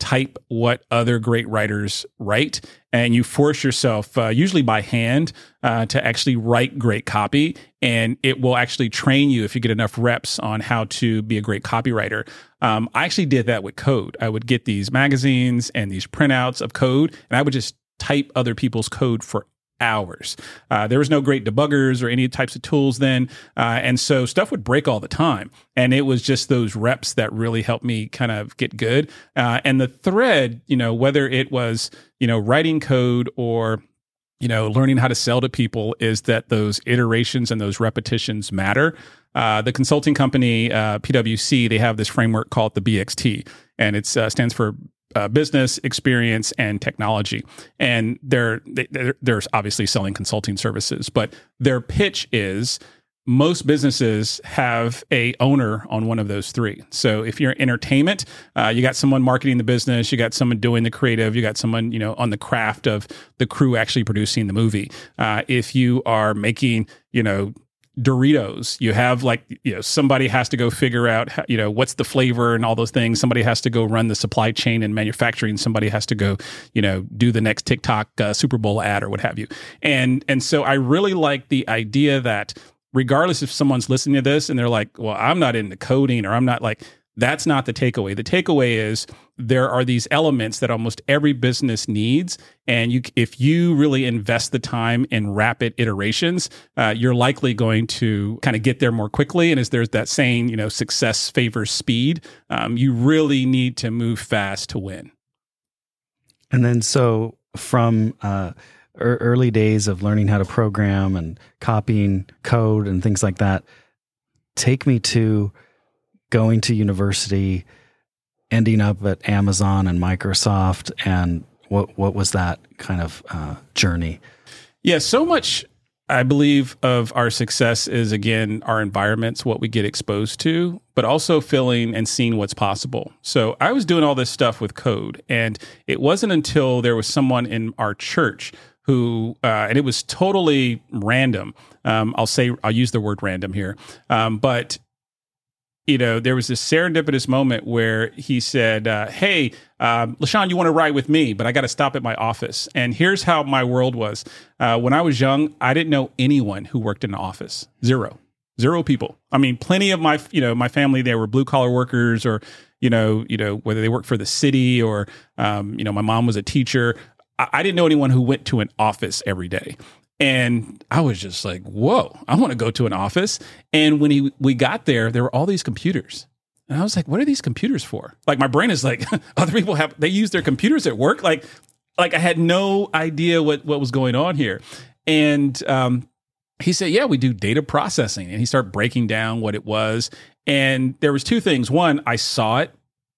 type what other great writers write and you force yourself uh, usually by hand uh, to actually write great copy and it will actually train you if you get enough reps on how to be a great copywriter. Um, i actually did that with code. I would get these magazines and these printouts of code and i would just type other people's code for hours. Uh, there was no great debuggers or any types of tools then. Uh, and so stuff would break all the time. And it was just those reps that really helped me kind of get good. Uh, and the thread, you know, whether it was, you know, writing code or, you know, learning how to sell to people is that those iterations and those repetitions matter. Uh, the consulting company uh, PwC they have this framework called the BXT, and it uh, stands for uh, business experience and technology. And they're, they're they're obviously selling consulting services but their pitch is most businesses have a owner on one of those three. So if you're entertainment uh, you got someone marketing the business you got someone doing the creative you got someone you know on the craft of the crew actually producing the movie. Uh, if you are making you know Doritos. You have like, you know, somebody has to go figure out, how, you know, what's the flavor and all those things. Somebody has to go run the supply chain and manufacturing. Somebody has to go, you know, do the next TikTok uh, Super Bowl ad or what have you. And and so I really like the idea that regardless if someone's listening to this and they're like, well, I'm not into coding or I'm not like that's not the takeaway. The takeaway is there are these elements that almost every business needs, and you, if you really invest the time in rapid iterations, uh, you're likely going to kind of get there more quickly. And as there's that saying, you know, success favors speed. Um, you really need to move fast to win. And then, so from uh, early days of learning how to program and copying code and things like that, take me to going to university, ending up at Amazon and Microsoft, and what what was that kind of uh, journey? Yeah, so much I believe of our success is again our environments, what we get exposed to, but also feeling and seeing what's possible. So I was doing all this stuff with code, and it wasn't until there was someone in our church who, uh, and it was totally random. Um, I'll say I'll use the word random here, um, but you know, there was this serendipitous moment where he said, uh, "Hey, um, LaSean, you want to ride with me? But I got to stop at my office." And here's how my world was: uh, when I was young, I didn't know anyone who worked in an office. Zero, zero people. I mean, plenty of my, you know, my family they were blue collar workers, or you know, you know, whether they worked for the city or, um, you know, my mom was a teacher. I, I didn't know anyone who went to an office every day. And I was just like, whoa, I want to go to an office. And when he, we got there, there were all these computers. And I was like, what are these computers for? Like my brain is like, other people have, they use their computers at work. Like, like I had no idea what, what was going on here. And, um, he said, yeah, we do data processing. And he started breaking down what it was. And there was two things. One, I saw it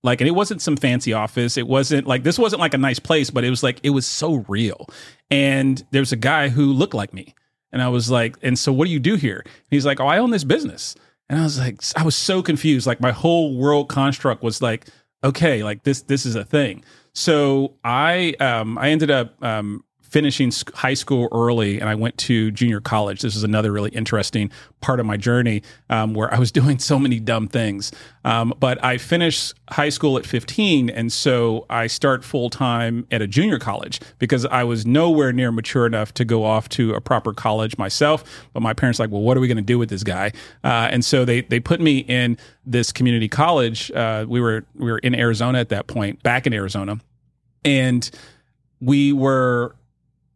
Like, and it wasn't some fancy office. It wasn't like this wasn't like a nice place, but it was like it was so real. And there's a guy who looked like me, and I was like, and so what do you do here? And he's like, oh, I own this business. And I was like, I was so confused. Like my whole world construct was like, okay, like this this is a thing. So I um I ended up um finishing high school early and I went to junior college. This is another really interesting part of my journey um, where I was doing so many dumb things. Um, but I finished high school at 15. And so I start full time at a junior college because I was nowhere near mature enough to go off to a proper college myself. But my parents like, well, what are we going to do with this guy? Uh, and so they, they put me in this community college. Uh, we were, we were in Arizona at that point, back in Arizona. And we were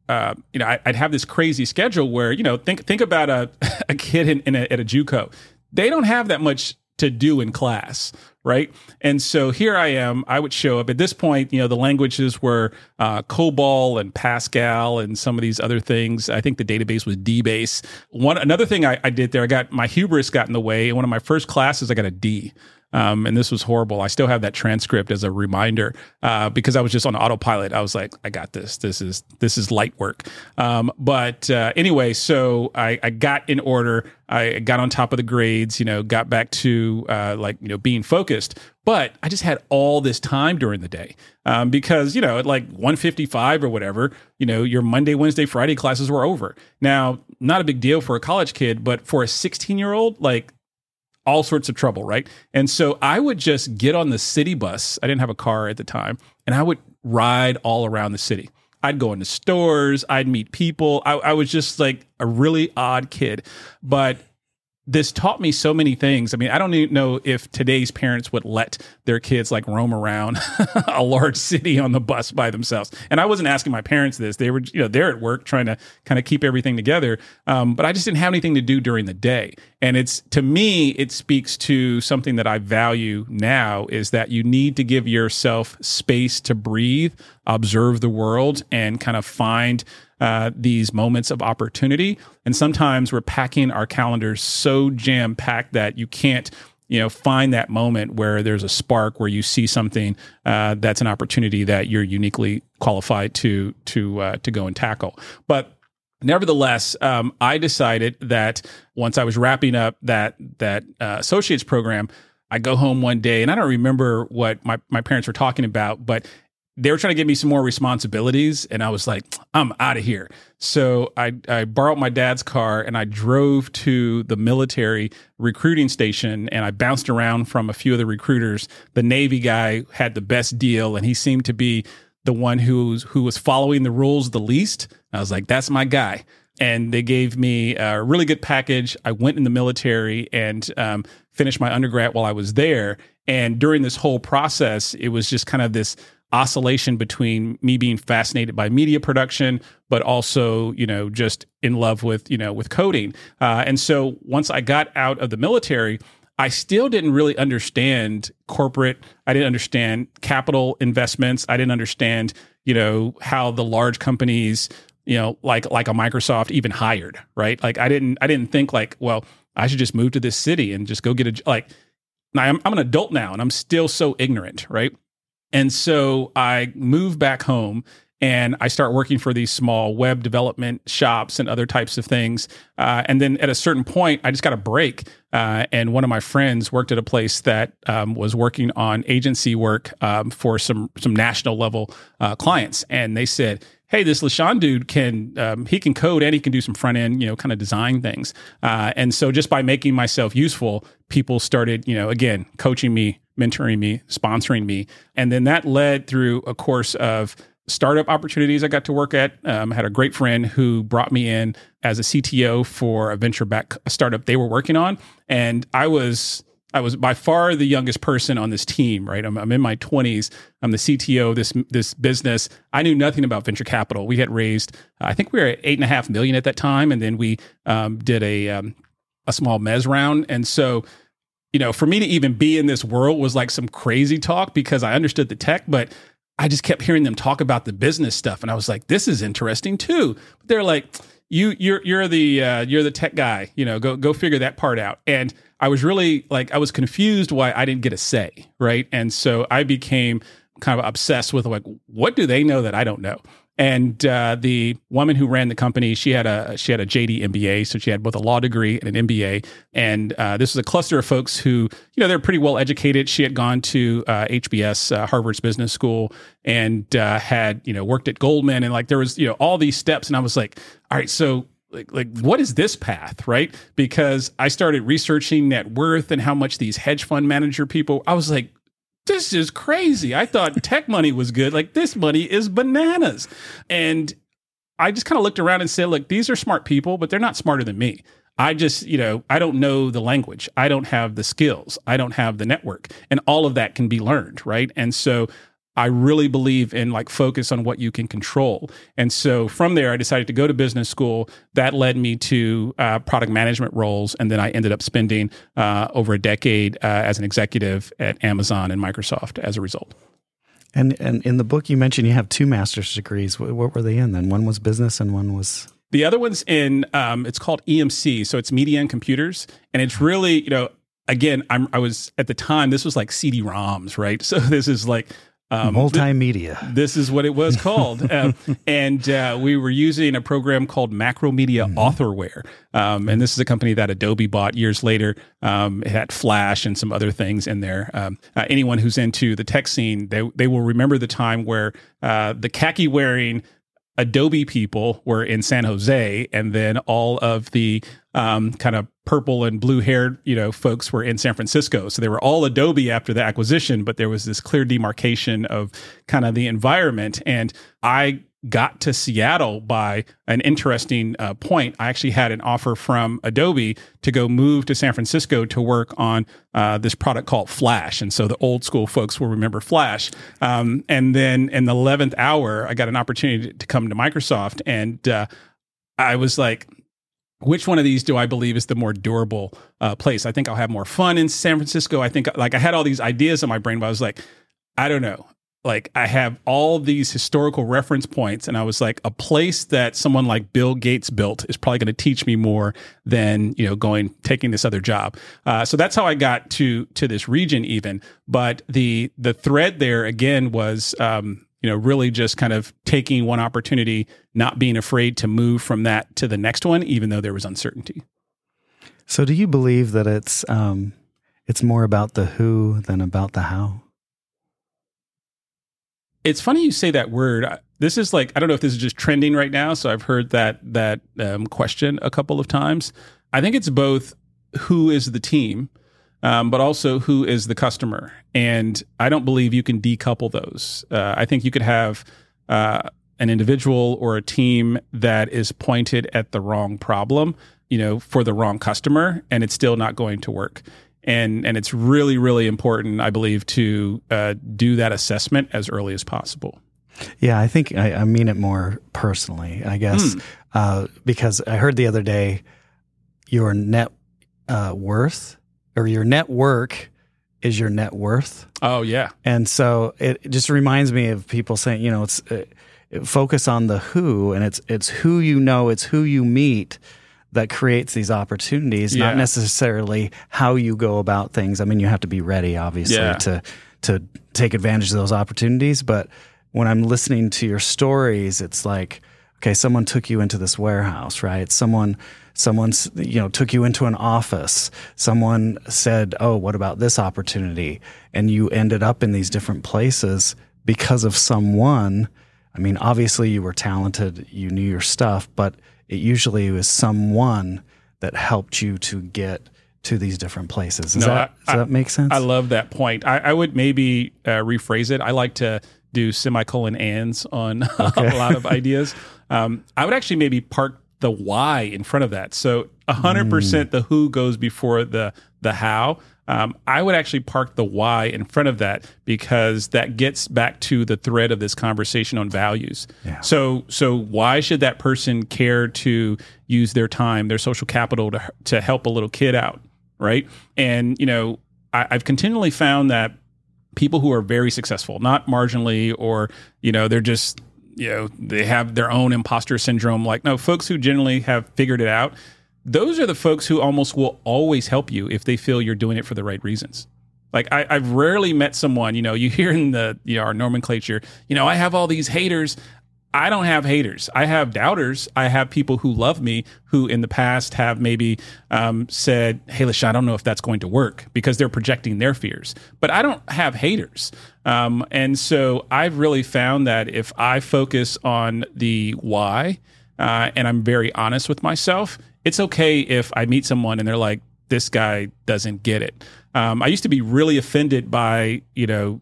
uh, you know, I, would have this crazy schedule where, you know, think think about a, a kid in, in a, at a JUCO. They don't have that much to do in class, right? And so here I am. I would show up at this point. You know, the languages were uh, COBOL and Pascal and some of these other things. I think the database was DBase. One another thing I, I did there, I got my hubris got in the way. In one of my first classes, I got a D. Um, and this was horrible. I still have that transcript as a reminder uh, because I was just on autopilot. I was like, I got this. This is this is light work. Um, but uh, anyway, so I, I, got in order. I got on top of the grades. You know, got back to uh, like you know being focused. But I just had all this time during the day um, because you know at like 155 or whatever, you know your Monday, Wednesday, Friday classes were over. Now, not a big deal for a college kid, but for a 16 year old, like all sorts of trouble, right? And so I would just get on the city bus. I didn't have a car at the time, and I would ride all around the city. I'd go into stores, I'd meet people. I, I was just like a really odd kid. But this taught me so many things. I mean, I don't even know if today's parents would let their kids like roam around a large city on the bus by themselves. And I wasn't asking my parents this; they were, you know, they're at work trying to kind of keep everything together. Um, but I just didn't have anything to do during the day. And it's to me, it speaks to something that I value now is that you need to give yourself space to breathe, observe the world, and kind of find uh, these moments of opportunity. And sometimes we're packing our calendars so jam packed that you can't you know find that moment where there's a spark where you see something uh, that's an opportunity that you're uniquely qualified to to uh, to go and tackle but nevertheless um, i decided that once i was wrapping up that that uh, associates program I go home one day and I don't remember what my, my parents were talking about, but they were trying to give me some more responsibilities and I was like, I'm out of here. So I, I borrowed my dad's car and I drove to the military recruiting station and I bounced around from a few of the recruiters. The Navy guy had the best deal and he seemed to be the one who was, who was following the rules the least. I was like, that's my guy. And they gave me a really good package. I went in the military and um, finished my undergrad while I was there. And during this whole process, it was just kind of this oscillation between me being fascinated by media production but also you know just in love with you know with coding. Uh, and so once i got out of the military i still didn't really understand corporate. I didn't understand capital investments. I didn't understand you know how the large companies you know like like a microsoft even hired right? Like i didn't i didn't think like well i should just move to this city and just go get a like I'm, I'm an adult now and i'm still so ignorant right and so I move back home and I start working for these small web development shops and other types of things. Uh, and then at a certain point, I just got a break. Uh, and one of my friends worked at a place that um, was working on agency work um, for some some national level uh, clients, and they said. Hey, this LaSean dude can um, he can code and he can do some front end, you know, kind of design things. Uh, and so just by making myself useful, people started, you know, again coaching me mentoring me, sponsoring me. And then that led through a course of startup opportunities I got to work at. Um, I had a great friend who brought me in as a CTO for a venture back startup they were working on. And I was I was by far the youngest person on this team, right? I'm, I'm, in my 20s. I'm the CTO this this business. I knew nothing about venture capital. We had raised, I think we were at eight and a half million at that time, and then we um, did a um, a small mez round. And so you know, for me to even be in this world was like some crazy talk because I understood the tech, but I just kept hearing them talk about the business stuff. And I was like, this is interesting too. But they're like, you you're you're the uh, you're the tech guy. You know, go go figure that part out. And I was really like I was confused why I didn't get a say, right? And so I became kind of obsessed with like what do they know that I don't know? And uh, the woman who ran the company, she had a she had a JD MBA, so she had both a law degree and an MBA. And uh, this was a cluster of folks who, you know, they're pretty well educated. She had gone to uh, HBS, uh, Harvard's Business School, and uh, had you know worked at Goldman, and like there was you know all these steps. And I was like, all right, so like like what is this path right because i started researching net worth and how much these hedge fund manager people i was like this is crazy. I thought tech money was good. Like this money is bananas. And I just kind of looked around and said, look, these are smart people, but they're not smarter than me. I just, you know, I don't know the language. I don't have the skills. I don't have the network. And all of that can be learned, right? And so I really believe in like focus on what you can control. And so from there, I decided to go to business school. That led me to uh, product management roles. And then I ended up spending uh, over a decade uh, as an executive at Amazon and Microsoft as a result. And, and in the book, you mentioned you have two master's degrees. What, what were they in then? One was business and one was. The other one's in, um, it's called EMC. So it's media and computers. And it's really, you know, again, I'm, I was at the time, this was like CD ROMs, right? So this is like um, Multimedia. Th- this is what it was called. uh, and uh, we were using a program called Macromedia mm-hmm. Authorware. Um, and this is a company that Adobe bought years later. Um, it had Flash and some other things in there. Um, uh, anyone who's into the tech scene, they, they will remember the time where uh, the khaki wearing Adobe people were in San Jose, and then all of the um, kind of purple and blue haired, you know, folks were in San Francisco. So they were all Adobe after the acquisition, but there was this clear demarcation of kind of the environment. And I got to Seattle by an interesting uh, point. I actually had an offer from Adobe to go move to San Francisco to work on uh, this product called Flash. And so the old school folks will remember Flash. Um, and then in the 11th hour, I got an opportunity to come to Microsoft. And uh, I was like, which one of these do I believe is the more durable uh, place? I think I'll have more fun in San Francisco. I think like I had all these ideas in my brain, but I was like, I don't know like I have all these historical reference points, and I was like, a place that someone like Bill Gates built is probably going to teach me more than you know going taking this other job. Uh, so that's how I got to to this region, even. But the the thread there again was. Um, you know, really just kind of taking one opportunity, not being afraid to move from that to the next one, even though there was uncertainty. So, do you believe that it's um, it's more about the who than about the how? It's funny you say that word. This is like I don't know if this is just trending right now. So I've heard that that um, question a couple of times. I think it's both who is the team, um, but also who is the customer. And I don't believe you can decouple those. Uh, I think you could have uh, an individual or a team that is pointed at the wrong problem, you know, for the wrong customer, and it's still not going to work and and it's really really important i believe to uh, do that assessment as early as possible. Yeah i think i, I mean it more personally i guess. Mm. uh, because i heard the other day your net uh, worth or your network is your net worth. Oh yeah. And so it, it just reminds me of people saying you know it's uh, focus on the who and it's it's who you know it's who you meet that creates these opportunities, yeah. not necessarily how you go about things. I mean, you have to be ready, obviously, yeah. to to take advantage of those opportunities. But when I'm listening to your stories, it's like, okay, someone took you into this warehouse, right? Someone someone's you know took you into an office someone said oh what about this opportunity and you ended up in these different places because of someone i mean obviously you were talented you knew your stuff but it usually was someone that helped you to get to these different places. Does, no, that, I, does that make sense? I love that point. I, I would maybe uh, rephrase it. I like to do semicolon ands on okay. a lot of ideas. Um, I would actually maybe park the why in front of that. So 100% mm. the who goes before the the how um, I would actually park the why in front of that because that gets back to the thread of this conversation on values. Yeah. So, so why should that person care to use their time, their social capital to to help a little kid out, right? And you know, I, I've continually found that people who are very successful, not marginally, or you know, they're just you know they have their own imposter syndrome. Like no, folks who generally have figured it out. Those are the folks who almost will always help you if they feel you're doing it for the right reasons. Like I, have rarely met someone, you know, you hear in the you know, our nomenclature, you know, I have all these haters. I don't have haters. I have doubters. I have people who love me who in the past have maybe um, said, Hey, LaSean, I don't know if that's going to work because they're projecting their fears. But I don't have haters. Um, and so I've really found that if I focus on the why uh, and I'm very honest with myself, it's okay if I meet someone and they're like, This guy doesn't get it. Um, I used to be really offended by, you know,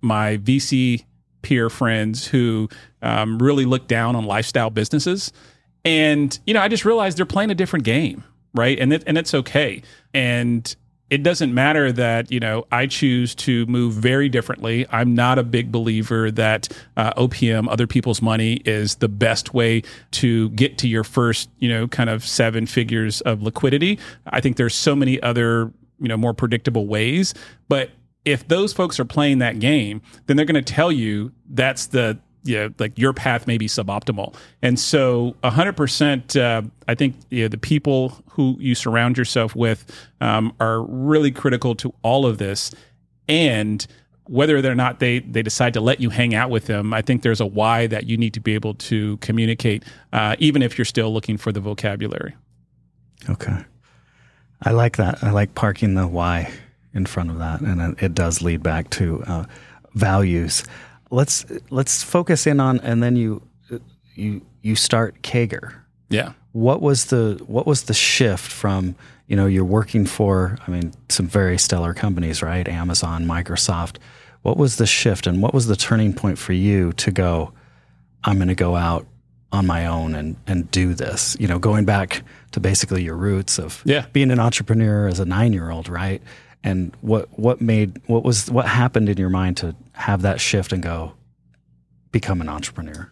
my VC peer friends who um, really look down on lifestyle businesses. And, you know, I just realized they're playing a different game, right? And, it, and it's okay. And it doesn't matter that, you know, I choose to move very differently. I'm not a big believer that uh, OPM, other people's money, is the best way to get to your first, you know, kind of seven figures of liquidity. I think there's so many other you know more predictable ways but if those folks are playing that game, then they're going to tell you that's the you know, like your path may be suboptimal. And so 100%, uh, I think you know, the people who you surround yourself with um, are really critical to all of this. And whether or not they, they decide to let you hang out with them, I think there's a why that you need to be able to communicate, uh, even if you're still looking for the vocabulary. Okay. I like that. I like parking the why in front of that, and it does lead back to uh, values. Let's let's focus in on, and then you you you start CAGR. Yeah. What was the what was the shift from you know you're working for I mean some very stellar companies right Amazon Microsoft. What was the shift and what was the turning point for you to go? I'm going to go out on my own and and do this. You know, going back to basically your roots of yeah. being an entrepreneur as a nine year old, right? And what what made what was what happened in your mind to have that shift and go become an entrepreneur?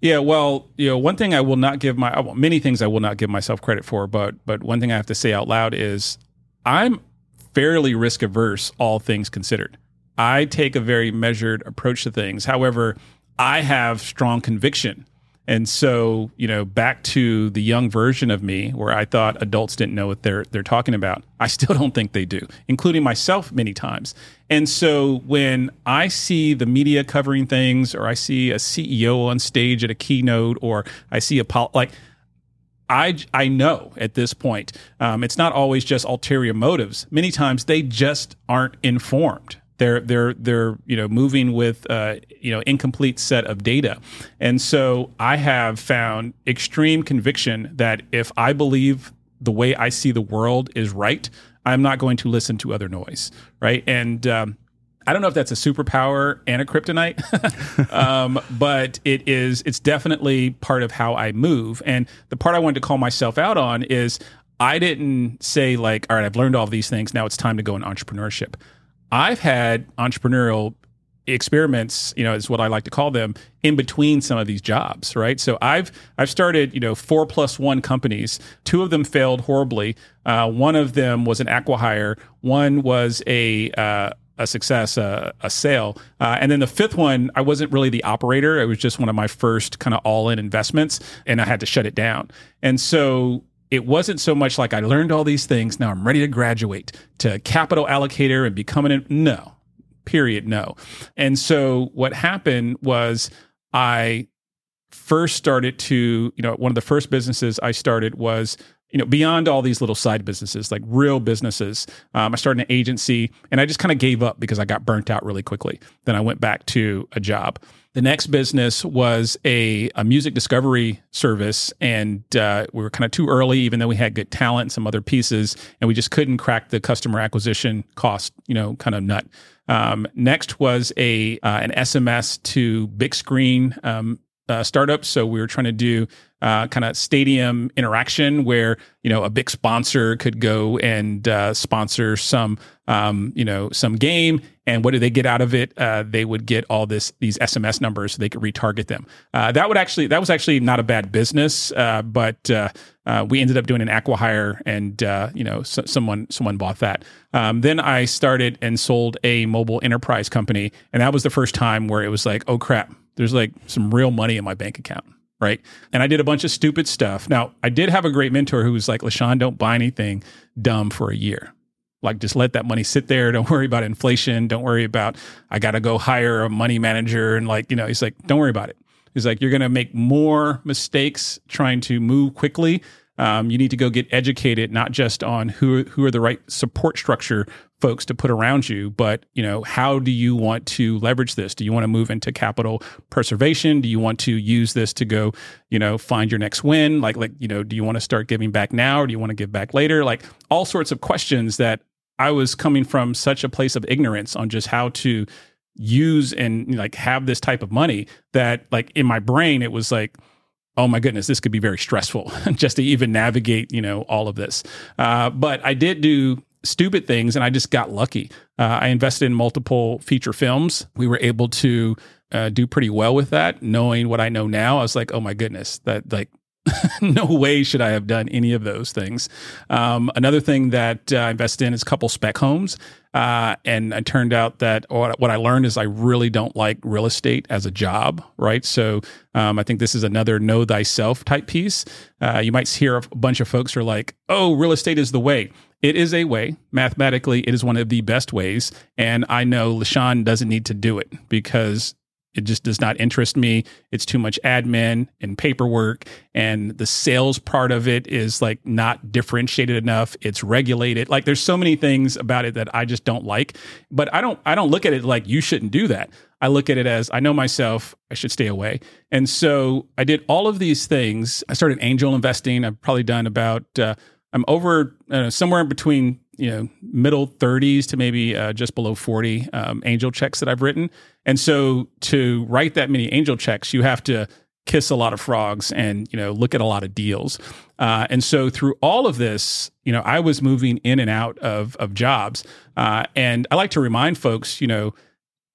Yeah well you know one thing i will not give my well, many things i will not give myself credit for but but one thing i have to say out loud is i'm fairly risk averse all things considered. I take a very measured approach to things. However i have strong conviction and so, you know, back to the young version of me where I thought adults didn't know what they're they're talking about. I still don't think they do, including myself many times. And so when I see the media covering things or I see a CEO on stage at a keynote or I see a pol- like I, I know at this point, um, it's not always just ulterior motives. Many times they just aren't informed they're they're they're you know moving with uh, you know incomplete set of data, and so I have found extreme conviction that if I believe the way I see the world is right, I'm not going to listen to other noise, right? And um, I don't know if that's a superpower and a kryptonite, um, but it is. It's definitely part of how I move. And the part I wanted to call myself out on is I didn't say like, all right, I've learned all these things. Now it's time to go in entrepreneurship. I've had entrepreneurial experiments, you know, is what I like to call them, in between some of these jobs, right? So I've I've started, you know, four plus one companies. Two of them failed horribly. Uh, one of them was an acquihire. One was a uh, a success, uh, a sale, uh, and then the fifth one, I wasn't really the operator. It was just one of my first kind of all in investments, and I had to shut it down. And so it wasn't so much like I learned all these things. Now I'm ready to graduate to capital allocator and become an no, period, no. And so what happened was I first started to, you know, one of the first businesses I started was you know, beyond all these little side businesses, like real businesses, um, I started an agency and I just kind of gave up because I got burnt out really quickly. Then I went back to a job. The next business was a, a music discovery service, and uh, we were kind of too early, even though we had good talent some other pieces, and we just couldn't crack the customer acquisition cost, you know, kind of nut. Um, next was a uh, an SMS to big screen um, uh, startup. So we were trying to do uh, kind of stadium interaction where you know a big sponsor could go and uh, sponsor some um, you know some game. And what do they get out of it? Uh, they would get all this these sms numbers so they could retarget them. Uh, that would actually that was actually not a bad business uh, but we ended up doing an acquihire and you know so, someone someone bought that. Um, then i started and sold a mobile enterprise company. And that was the first time where it was like oh crap There's like some real money in my bank account. Right. And I did a bunch of stupid stuff. Now, I did have a great mentor who was like, LaSean, don't buy anything dumb for a year. Like, just let that money sit there. Don't worry about inflation. Don't worry about, I got to go hire a money manager. And like, you know, he's like, don't worry about it. He's like, you're going to make more mistakes trying to move quickly um, you need to go get educated, not just on who who are the right support structure folks to put around you, but you know how do you want to leverage this? Do you want to move into capital preservation? Do you want to use this to go, you know, find your next win? Like like you know, do you want to start giving back now, or do you want to give back later? Like all sorts of questions that I was coming from such a place of ignorance on just how to use and like have this type of money that like in my brain it was like oh my goodness, this could be very stressful just to even navigate, you know, all of this. Uh, but I did do stupid things and I just got lucky. Uh, I invested in multiple feature films. We were able to uh, do pretty well with that. Knowing what I know now, I was like, oh my goodness, that like no way should I have done any of those things. Um, another thing that uh, I invested in is a couple spec homes. Uh, and it turned out that what I learned is I really don't like real estate as a job, right? So um, I think this is another know thyself type piece. Uh, you might hear a bunch of folks are like, oh, real estate is the way. It is a way. Mathematically, it is one of the best ways. And I know LaSean doesn't need to do it because it just does not interest me. It's too much admin and paperwork, and the sales part of it is like not differentiated enough. It's regulated. Like there's so many things about it that I just don't like. But I don't I don't look at it like you shouldn't do that. I look at it as I know myself, I should stay away. And so I did all of these things. I started angel investing. I've probably done about uh, I'm over uh, somewhere in between you know middle 30s to maybe uh, just below 40 um, angel checks that I've written. And so to write that many angel checks, you have to kiss a lot of frogs and you know look at a lot of deals. Uh, and so through all of this, you know, I was moving in and out of of jobs. Uh, and I like to remind folks, you know,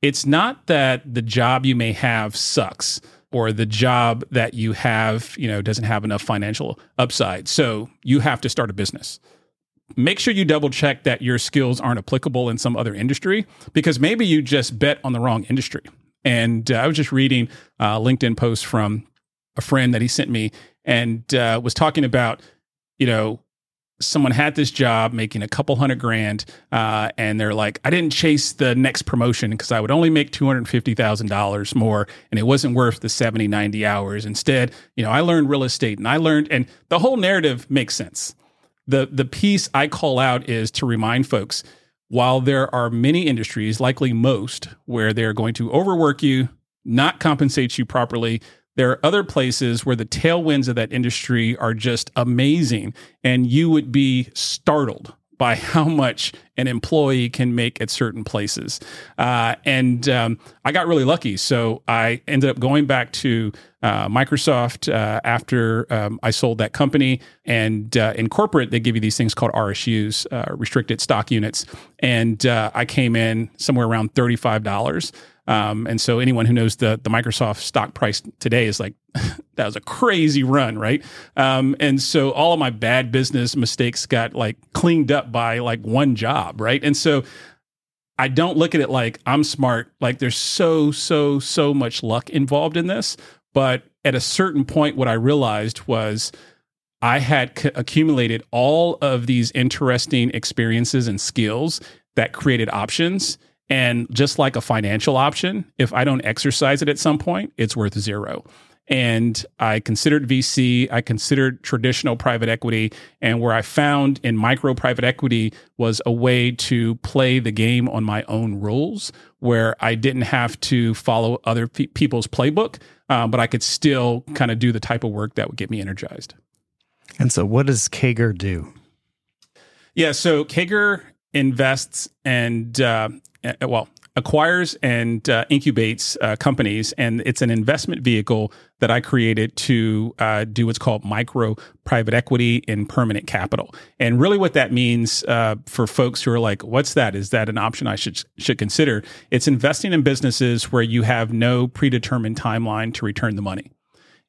it's not that the job you may have sucks or the job that you have, you know, doesn't have enough financial upside. So you have to start a business. Make sure you double check that your skills aren't applicable in some other industry because maybe you just bet on the wrong industry. And uh, I was just reading a LinkedIn post from a friend that he sent me and uh, was talking about, you know, someone had this job making a couple hundred grand uh, and they're like i didn't chase the next promotion because i would only make $250000 more and it wasn't worth the 70 90 hours instead you know i learned real estate and i learned and the whole narrative makes sense the the piece i call out is to remind folks while there are many industries likely most where they're going to overwork you not compensate you properly there are other places where the tailwinds of that industry are just amazing, and you would be startled by how much an employee can make at certain places. Uh, and um, I got really lucky. So I ended up going back to uh, Microsoft uh, after um, I sold that company. And uh, in corporate, they give you these things called RSUs, uh, restricted stock units. And uh, I came in somewhere around $35. Um, and so anyone who knows the the Microsoft stock price today is like that was a crazy run, right? Um, and so all of my bad business mistakes got like cleaned up by like one job, right? And so I don't look at it like I'm smart. Like there's so so so much luck involved in this, but at a certain point, what I realized was. I had c- accumulated all of these interesting experiences and skills that created options and just like a financial option, if I don't exercise it at some point, it's worth zero. And I considered VC, I considered traditional private equity, and where I found in micro private equity was a way to play the game on my own rules, where I didn't have to follow other pe- people's playbook, uh, but I could still kind of do the type of work that would get me energized. And so, what does CAGR do? Yeah, so CAGR invests and uh, uh, well, acquires and uh, incubates uh, companies, and it's an investment vehicle that I created to uh, do what's called micro private equity and permanent capital. And really, what that means uh, for folks who are like, "What's that? Is that an option I should should consider?" It's investing in businesses where you have no predetermined timeline to return the money,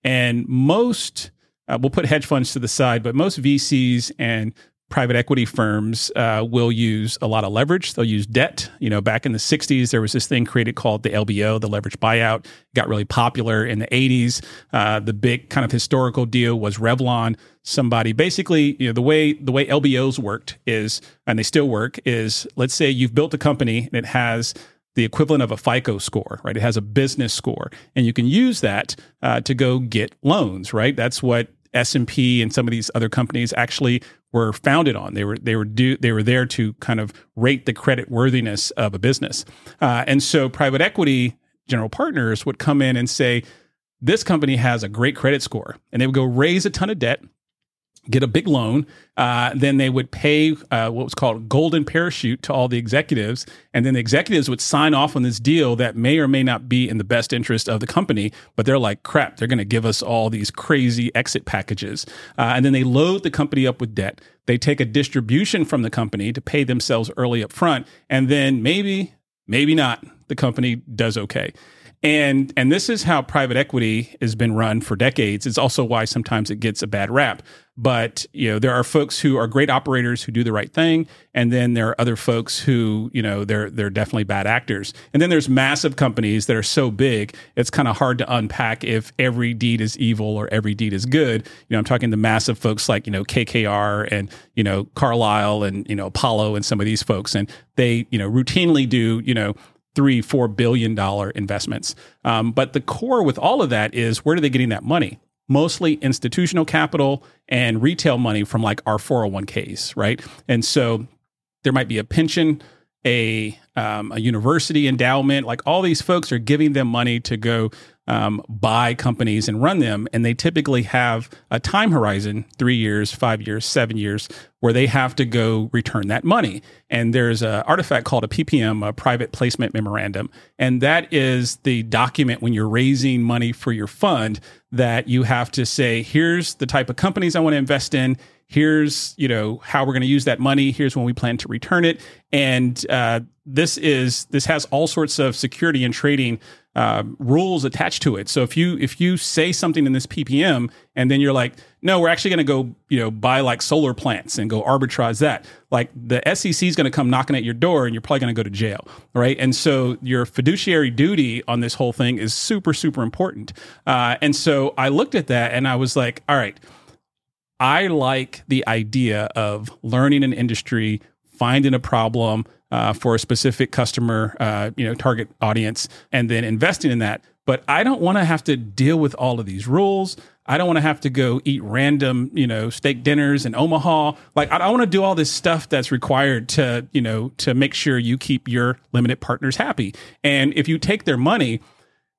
and most. Uh, we'll put hedge funds to the side, but most VCs and private equity firms uh, will use a lot of leverage. They'll use debt. You know, back in the 60s, there was this thing created called the LBO, the leverage buyout. got really popular in the 80s. Uh, the big kind of historical deal was Revlon. Somebody basically, you know, the way the way LBOs worked is, and they still work, is let's say you've built a company and it has the equivalent of a FICO score, right? It has a business score, and you can use that uh, to go get loans, right? That's what S&P and some of these other companies actually were founded on. They were they were do, they were there to kind of rate the credit worthiness of a business. Uh, and so private equity general partners would come in and say this company has a great credit score and they would go raise a ton of debt get a big loan. Uh, then they would pay uh, what was called golden parachute to all the executives. And then the executives would sign off on this deal that may or may not be in the best interest of the company. But they're like, crap, they're going to give us all these crazy exit packages. Uh, and then they load the company up with debt. They take a distribution from the company to pay themselves early up front. And then maybe, maybe not, the company does okay. And and this is how private equity has been run for decades. It's also why sometimes it gets a bad rap. But you know, there are folks who are great operators who do the right thing, and then there are other folks who you know they're they're definitely bad actors. And then there's massive companies that are so big, it's kind of hard to unpack if every deed is evil or every deed is good. You know, I'm talking to massive folks like you know KKR and you know Carlyle and you know Apollo and some of these folks, and they you know routinely do you know three, four billion dollar investments. Um, but the core with all of that is where are they getting that money? Mostly institutional capital and retail money from like our 401ks, right? And so there might be a pension, a um, a university endowment, like all these folks are giving them money to go um, buy companies and run them. And they typically have a time horizon three years, five years, seven years where they have to go return that money. And there's an artifact called a PPM, a private placement memorandum. And that is the document when you're raising money for your fund that you have to say, here's the type of companies I want to invest in here's you know how we're going to use that money here's when we plan to return it and uh, this is this has all sorts of security and trading uh, rules attached to it. So if you if you say something in this ppm and then you're like no we're actually going to go you know buy like solar plants and go arbitrage that like the sec is going to come knocking at your door and you're probably going to go to jail right? And so your fiduciary duty on this whole thing is super super important. Uh, and so i looked at that and i was like all right I like the idea of learning an industry, finding a problem uh, for a specific customer, uh, you know, target audience, and then investing in that. But I don't want to have to deal with all of these rules. I don't want to have to go eat random, you know, steak dinners in Omaha. Like I, I want to do all this stuff that's required to, you know, to make sure you keep your limited partners happy. And if you take their money,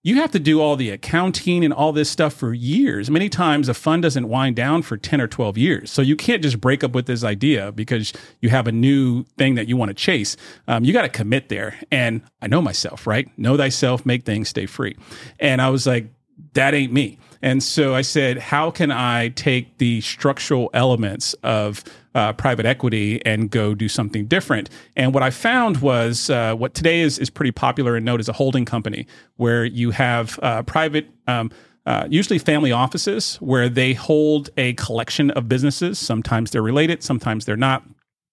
you have to do all the accounting and all this stuff for years. Many times a fund doesn't wind down for 10 or 12 years. So you can't just break up with this idea because you have a new thing that you want to chase. Um, you got to commit there. And I know myself, right? Know thyself, make things stay free. And I was like, that ain't me. And so I said, how can I take the structural elements of uh, private equity and go do something different? And what I found was uh, what today is, is pretty popular and known as a holding company, where you have uh, private. Um, uh, usually family offices where they hold a collection of businesses. Sometimes they're related, sometimes they're not.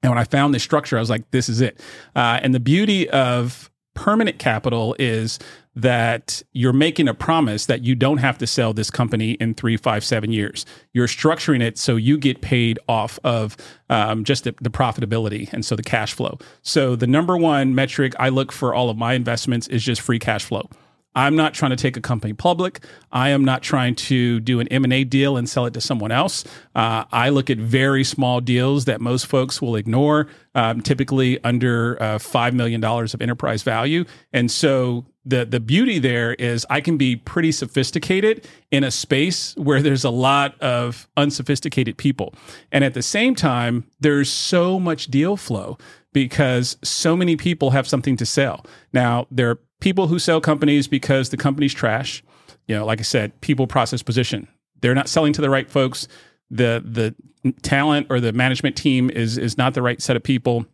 And when I found this structure, I was like, this is it. Uh, and the beauty of permanent capital is that you're making a promise that you don't have to sell this company in three, five, seven years. You're structuring it so you get paid off of um, just the, the, profitability and so the cash flow. So the number one metric I look for all of my investments is just free cash flow. I'm not trying to take a company public. I am not trying to do an M&A deal and sell it to someone else. Uh, I look at very small deals that most folks will ignore, um, typically under uh, $5 million of enterprise value. And so the, the beauty there is I can be pretty sophisticated in a space where there's a lot of unsophisticated people. And at the same time, there's so much deal flow because so many people have something to sell. Now, there people who sell companies because the company's trash. You know, like I said, people process position. They're not selling to the right folks. The the talent or the management team is is not the right set of people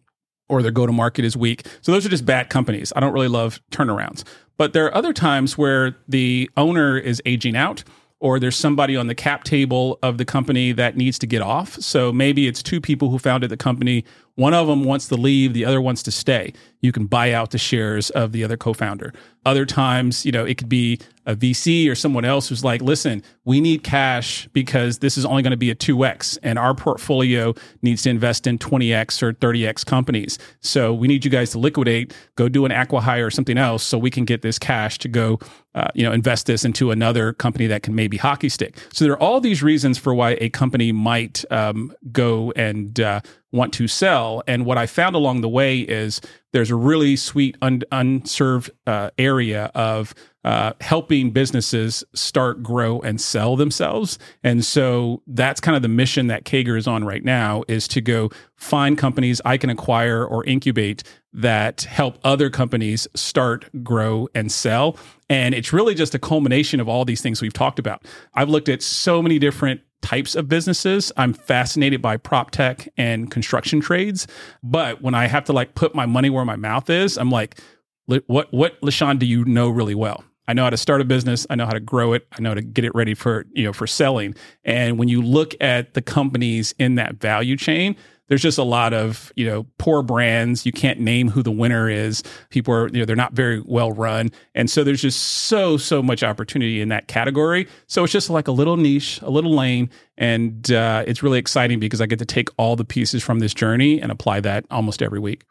or their go to market is weak. So those are just bad companies. I don't really love turnarounds. But there are other times where the owner is aging out or there's somebody on the cap table of the company that needs to get off. So maybe it's two people who founded the company. One of them wants to leave, the other wants to stay. You can buy out the shares of the other co founder. Other times, you know, it could be a VC or someone else who's like, listen, we need cash because this is only going to be a 2x and our portfolio needs to invest in 20x or 30x companies. So we need you guys to liquidate, go do an acqui-hire or something else so we can get this cash to go uh, you know, invest this into another company that can maybe hockey stick. So there are all these reasons for why a company might um, go and uh, want to sell. And what I found along the way is there's a really sweet un- unserved uh, area of uh, helping businesses start, grow, and sell themselves. And so that's kind of the mission that CAGR is on right now is to go find companies I can acquire or incubate that help other companies start, grow, and sell. And it's really just a culmination of all these things we've talked about. I've looked at so many different types of businesses. I'm fascinated by prop tech and construction trades. But when I have to like put my money where my mouth is, I'm like, what what LaSean do you know really well? I know how to start a business. I know how to grow it. I know to get it ready for, you know, for selling. And when you look at the companies in that value chain, there's just a lot of, you know, poor brands. You can't name who the winner is. People are, you know, they're not very well run. And so there's just so, so much opportunity in that category. So it's just like a little niche, a little lane. And uh, it's really exciting because I get to take all the pieces from this journey and apply that almost every week.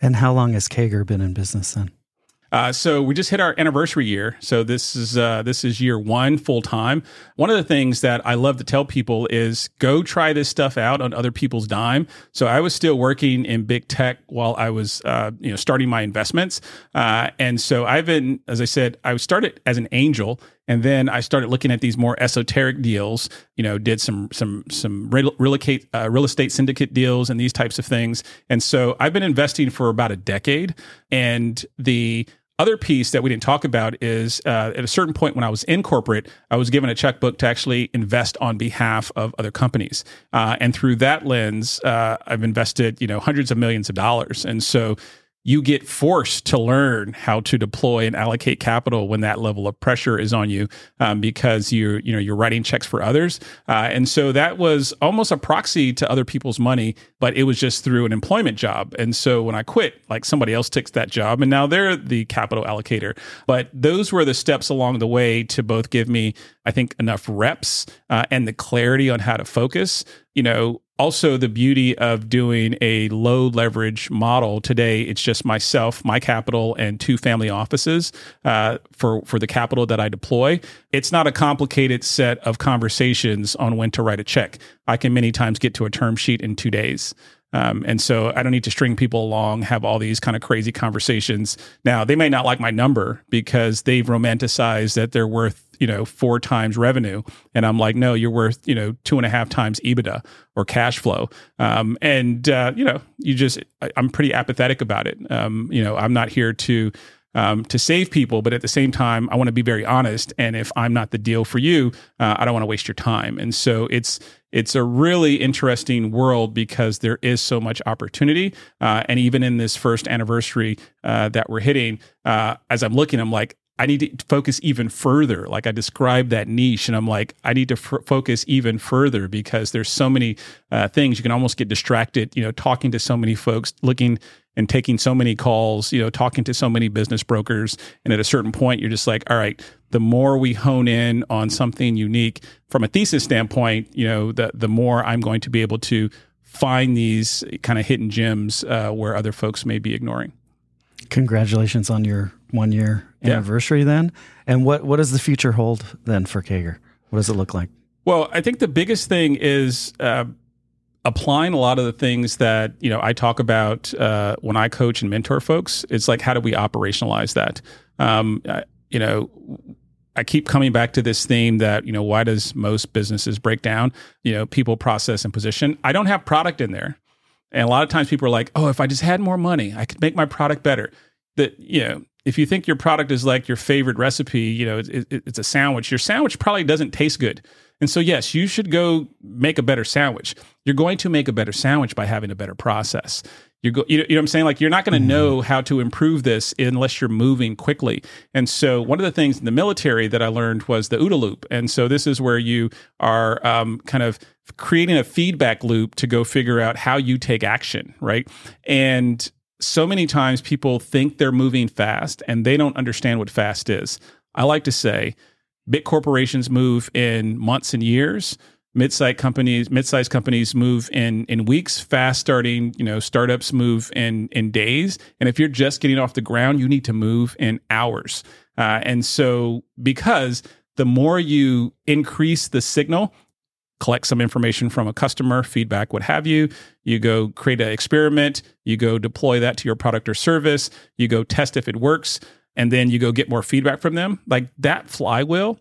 And how long has CAGR been in business then? Uh, so we just hit our anniversary year. So this is uh, this is year one full time. One of the things that I love to tell people is go try this stuff out on other people's dime. So I was still working in big tech while I was uh, you know starting my investments, uh, and so I've been, as I said, I started as an angel and then I started looking at these more esoteric deals. You know, did some some some real, real estate uh, real estate syndicate deals and these types of things. And so I've been investing for about a decade. And the other piece that we didn't talk about is uh, at a certain point when I was in corporate, I was given a checkbook to actually invest on behalf of other companies, uh, and through that lens, uh, I've invested you know hundreds of millions of dollars. And so you get forced to learn how to deploy and allocate capital when that level of pressure is on you um, because you're you know you're writing checks for others. Uh, and so that was almost a proxy to other people's money but it was just through an employment job. And so when i quit like somebody else takes that job and now they're the capital allocator. But those were the steps along the way to both give me i think enough reps uh, and the clarity on how to focus. You know also the beauty of doing a low leverage model today it's just myself my capital and two family offices uh, for for the capital that i deploy. It's not a complicated set of conversations on when to write a check. I can many times get to a term sheet in two days. Um, and so I don't need to string people along, have all these kind of crazy conversations. Now, they may not like my number because they've romanticized that they're worth, you know, four times revenue. And I'm like, no, you're worth, you know, two and a half times EBITDA or cash flow. Um, and, uh, you know, you just, I, am pretty apathetic about it. Um, you know, I'm not here to, um, to save people, but at the same time, I want to be very honest. And if I'm not the deal for you, uh, I don't want to waste your time. And so it's it's a really interesting world because there is so much opportunity. Uh, and even in this first anniversary uh, that we're hitting, uh, as I'm looking, I'm like, I need to focus even further. Like I described that niche, and I'm like, I need to f- focus even further because there's so many uh, things you can almost get distracted. You know, talking to so many folks, looking and taking so many calls, you know, talking to so many business brokers. And at a certain point, you're just like, all right, the more we hone in on something unique from a thesis standpoint, you know, the, the more I'm going to be able to find these kind of hidden gems uh, where other folks may be ignoring. Congratulations on your one year anniversary yeah. then. And what, what does the future hold then for CAGR? What does it look like? Well, I think the biggest thing is, uh, applying a lot of the things that you know I talk about uh, when I coach and mentor folks. It's like how do we operationalize that? Um, I, you know, I keep coming back to this theme that you know why does most businesses break down? You know, people, process, and position. I don't have product in there, and a lot of times people are like, "Oh, if I just had more money, I could make my product better." That you know. If you think your product is like your favorite recipe, you know, it, it, it's a sandwich. Your sandwich probably doesn't taste good and so, yes, you should go make a better sandwich. You're going to make a better sandwich by having a better process. You go, you know, you know what I'm saying? Like you're not going to mm-hmm. know how to improve this unless you're moving quickly. And so one of the things in the military that I learned was the OODA loop. And so this is where you are um, kind of creating a feedback loop to go figure out how you take action, right? And so many times people think they're moving fast and they don't understand what fast is. I like to say big corporations move in months and years. Mid-sized companies mid-sized companies move in in weeks fast starting you know startups move in in days. And if you're just getting off the ground you need to move in hours. Uh, and so because the more you increase the signal collect some information from a customer feedback what have you. You go create an experiment. You go deploy that to your product or service. You go test if it works and then you go get more feedback from them. Like that flywheel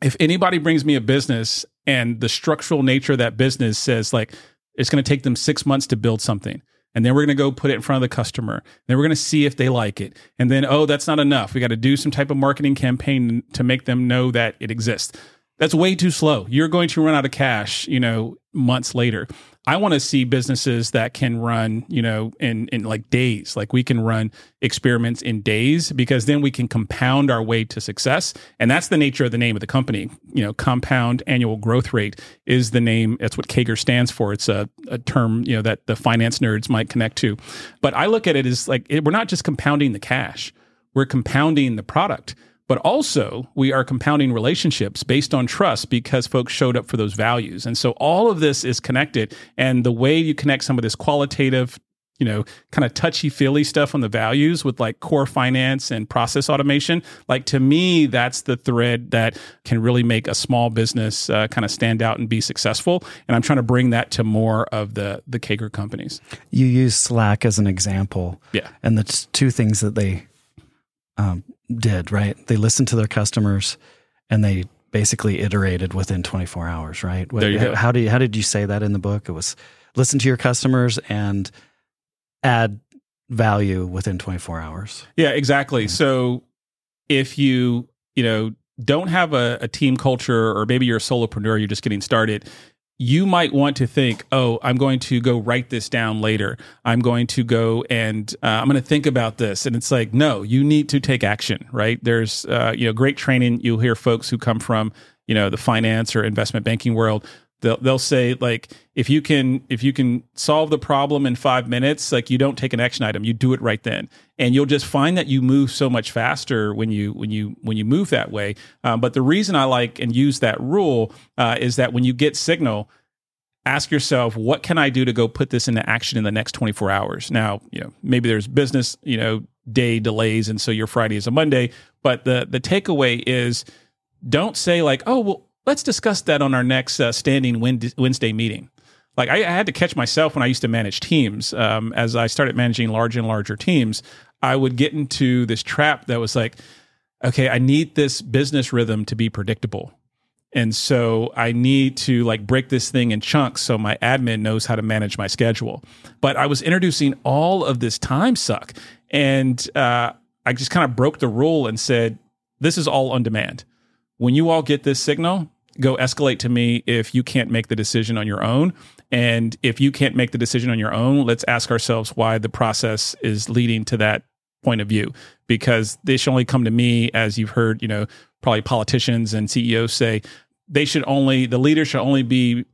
if anybody brings me a business and the structural nature of that business says like it's going to take them six months to build something and then we're going to go put it in front of the customer then we're going to see if they like it and then oh that's not enough. We got to do some type of marketing campaign to make them know that it exists that's way too slow you're going to run out of cash you know months later I want to see businesses that can run, you know, in in like days. Like we can run experiments in days because then we can compound our way to success. And that's the nature of the name of the company. You know, compound annual growth rate is the name. That's what CAGR stands for. It's a, a term, you know, that the finance nerds might connect to. But I look at it as like it, we're not just compounding the cash. We're compounding the product but also we are compounding relationships based on trust because folks showed up for those values. And so all of this is connected. And the way you connect some of this qualitative, you know, kind of touchy feely stuff on the values with like core finance and process automation, like to me, that's the thread that can really make a small business uh, kind of stand out and be successful. And I'm trying to bring that to more of the the CAGR companies. You use Slack as an example. Yeah. And the two things that they um, did, right? They listened to their customers and they basically iterated within 24 hours, right? There you go. How, do you, how did you say that in the book? It was listen to your customers and add value within 24 hours. Yeah, exactly. Mm-hmm. So if you, you know, don't have a, a team culture or maybe you're a solopreneur, you're just getting started, you might want to think, oh, I'm going to go write this down later. I'm going to go and uh, I'm going to think about this. And it's like, no, you need to take action, right? There's, uh, you know, great training. You'll hear folks who come from, you know, the finance or investment banking world they'll they'll say like if you can if you can solve the problem in five minutes like you don't take an action item. You do it right then. And you'll just find that you move so much faster when you when you when you move that way. Um, but the reason i like and use that rule uh, is that when you get signal ask yourself what can i do to go put this into action in the next 24 hours? Now you know maybe there's business you know day delays and so your friday is a monday but the the takeaway is don't say like oh well let's discuss that on our next uh, standing Wednesday meeting. Like I, I, had to catch myself when I used to manage teams. Um, as I started managing larger and larger teams, I would get into this trap that was like, okay, I need this business rhythm to be predictable. And so I need to like break this thing in chunks so my admin knows how to manage my schedule. But I was introducing all of this time suck. And uh, I just kind of broke the rule and said, this is all on demand. When you all get this signal, go escalate to me if you can't make the decision on your own. And if you can't make the decision on your own, let's ask ourselves why the process is leading to that point of view. Because they should only come to me, as you've heard, you know, probably politicians and CEOs say, they should only, the leader should only be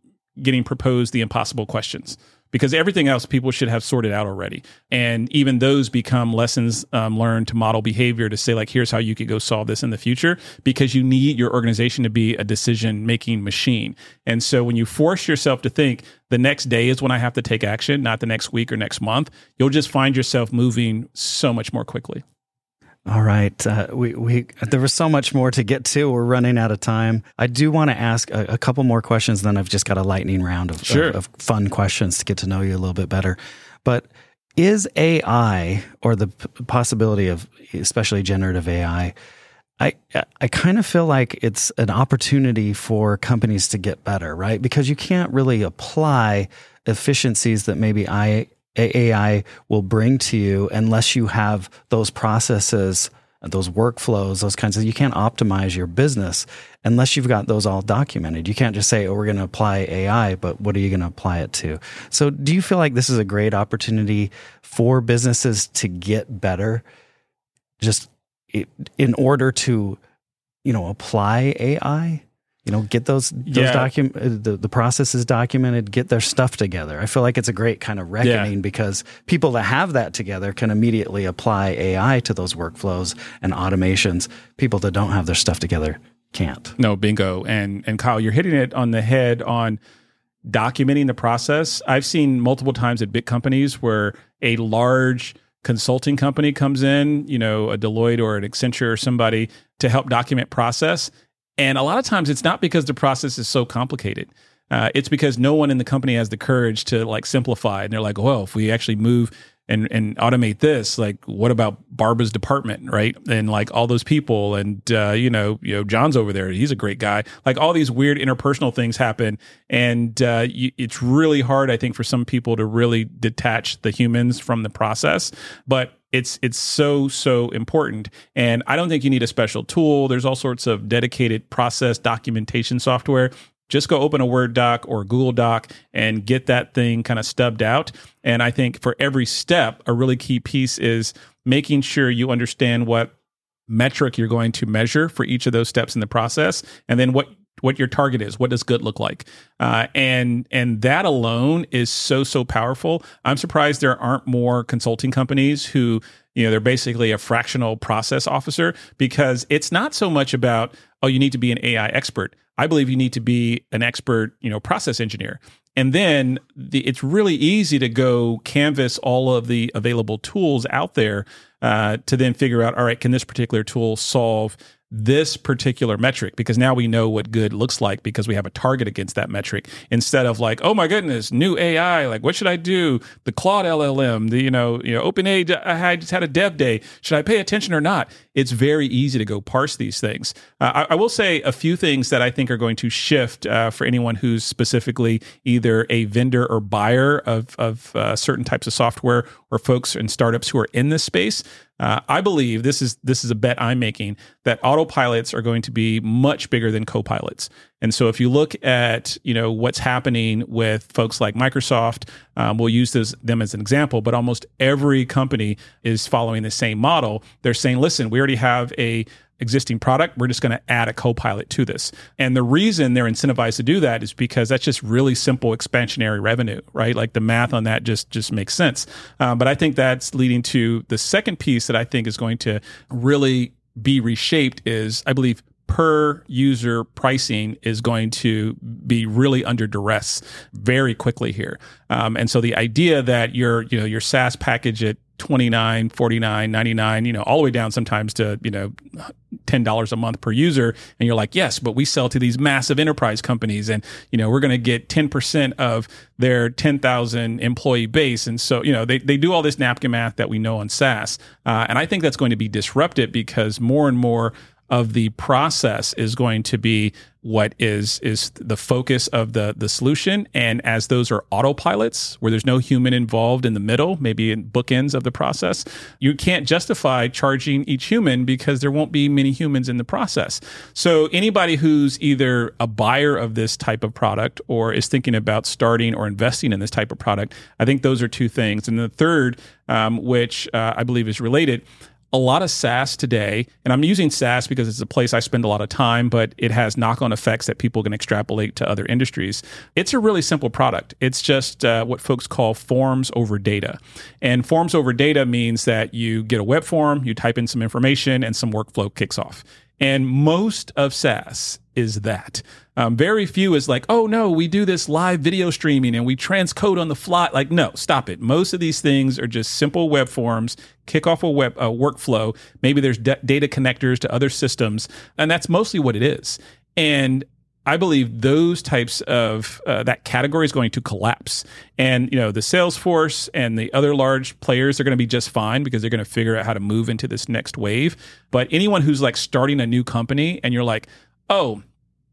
getting proposed the impossible questions because everything else people should have sorted out already. And even those become lessons um, learned to model behavior to say, like, here's how you could go solve this in the future because you need your organization to be a decision making machine. And so when you force yourself to think the next day is when I have to take action, not the next week or next month, you'll just find yourself moving so much more quickly. All right. Uh, we, we, there was so much more to get to. We're running out of time. I do want to ask a, a couple more questions. Then I've just got a lightning round of, sure. of, of fun questions to get to know you a little bit better. But is AI or the p- possibility of especially generative AI, I, I kind of feel like it's an opportunity for companies to get better, right? Because you can't really apply efficiencies that maybe I, AI will bring to you unless you have those processes those workflows, those kinds of, you can't optimize your business unless you've got those all documented. You can't just say, oh, we're going to apply AI, but what are you going to apply it to? So do you feel like this is a great opportunity for businesses to get better just in order to, you know, apply AI? You know get those those yeah. document uh, the, the processes documented get their stuff together. I feel like it's a great kind of reckoning yeah. because people that have that together can immediately apply ai to those workflows and automations. People that don't have their stuff together can't. No bingo. And and kyle you're hitting it on the head on documenting the process. I've seen multiple times at big companies where a large consulting company comes in you know a deloitte or an accenture or somebody to help document process and a lot of times it's not because the process is so complicated. Uh, it's because no one in the company has the courage to like simplify. And they're like, well, if we actually move and and automate this, like what about Barbara's department, right? And like all those people, and uh, you know, you know, John's over there. He's a great guy. Like all these weird interpersonal things happen, and uh, you, it's really hard, I think, for some people to really detach the humans from the process. But it's it's so so important. And i don't think you need a special tool. There's all sorts of dedicated process documentation software. Just go open a word doc or google doc and get that thing kind of stubbed out. And i think for every step a really key piece is making sure you understand what metric you're going to measure for each of those steps in the process and then what what your target is. What does good look like? Uh, and and that alone is so so powerful. I'm surprised there aren't more consulting companies who you know they're basically a fractional process officer because it's not so much about oh you need to be an AI expert. I believe you need to be an expert, you know, process engineer. And then the, it's really easy to go canvas all of the available tools out there uh, to then figure out, all right, can this particular tool solve this particular metric because now we know what good looks like because we have a target against that metric instead of like oh my goodness new AI like what should I do? The Claude LLM the you know you know OpenAI I just had a dev day. Should I pay attention or not? It's very easy to go parse these things. Uh, I, I, will say a few things that I think are going to shift uh, for anyone who's specifically either a vendor or buyer of of uh, certain types of software or folks and startups who are in this space uh, I believe this is this is a bet I'm making that autopilots are going to be much bigger than copilots. And so if you look at you know what's happening with folks like Microsoft, um, we'll use this, them as an example, but almost every company is following the same model. They're saying, listen, we already have a existing product. We're just going to add a copilot to this. And the reason they're incentivized to do that is because that's just really simple expansionary revenue, right? Like the math on that just just makes sense. Um, but I think that's leading to the second piece that I think is going to really be reshaped is I believe per user pricing is going to be really under duress very quickly here. Um, and so the idea that your you know your SaaS package at 29 49 99 you know all the way down sometimes to you know $10 a month per user and you're like yes but we sell to these massive enterprise companies and you know we're going to get 10% of their 10,000 employee base and so you know they, they do all this napkin math that we know on SaaS uh, and I think that's going to be disrupted because more and more of the process is going to be what is is the focus of the the solution. And as those are autopilots where there's no human involved in the middle maybe in bookends of the process you can't justify charging each human because there won't be many humans in the process. So anybody who's either a buyer of this type of product or is thinking about starting or investing in this type of product i think those are two things. And the third um, which uh, i believe is related a lot of SaaS today, and I'm using SaaS because it's a place I spend a lot of time, but it has knock on effects that people can extrapolate to other industries. It's a really simple product. It's just uh, what folks call forms over data. And forms over data means that you get a web form, you type in some information, and some workflow kicks off. And most of SaaS is that. Um, very few is like, oh no, we do this live video streaming and we transcode on the fly. Like, no, stop it. Most of these things are just simple web forms, kick off a web a workflow. Maybe there's d- data connectors to other systems, and that's mostly what it is. And I believe those types of uh, that category is going to collapse, and you know the Salesforce and the other large players are going to be just fine because they're going to figure out how to move into this next wave. But anyone who's like starting a new company and you're like, oh,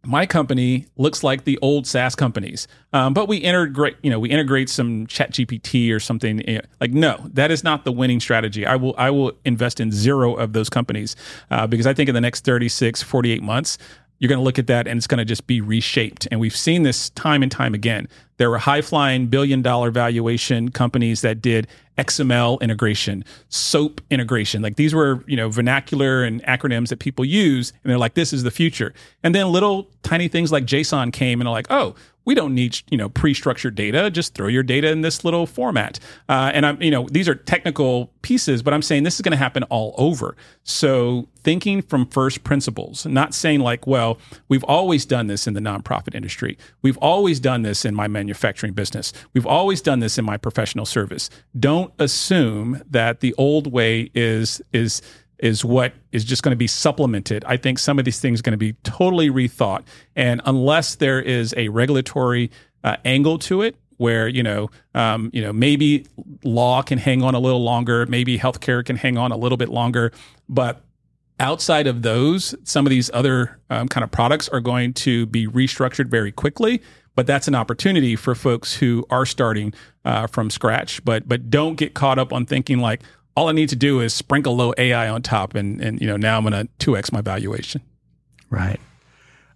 my company looks like the old SaaS companies, um, but we integrate, you know, we integrate some Chat GPT or something. Like, no, that is not the winning strategy. I will, I will invest in zero of those companies uh, because I think in the next 36, 48 months, you're going to look at that and it's going to just be reshaped. And we've seen this time and time again. There were high flying billion dollar valuation companies that did XML integration, SOAP integration. Like these were, you know, vernacular and acronyms that people use. And they're like, this is the future. And then little tiny things like JSON came and are like, oh, we don't need you know pre-structured data. Just throw your data in this little format. Uh, and i'm you know these are technical pieces but i'm saying this is going to happen all over. So thinking from first principles not saying like well we've always done this in the nonprofit industry. We've always done this in my manufacturing business. We've always done this in my professional service. Don't assume that the old way is is is what is just going to be supplemented. I think some of these things are going to be totally rethought. And unless there is a regulatory uh, angle to it, where you know, um, you know, maybe law can hang on a little longer, maybe healthcare can hang on a little bit longer, but outside of those, some of these other um, kind of products are going to be restructured very quickly. But that's an opportunity for folks who are starting uh, from scratch. But but don't get caught up on thinking like, all I need to do is sprinkle little AI on top, and and you know now I'm going to two x my valuation. Right.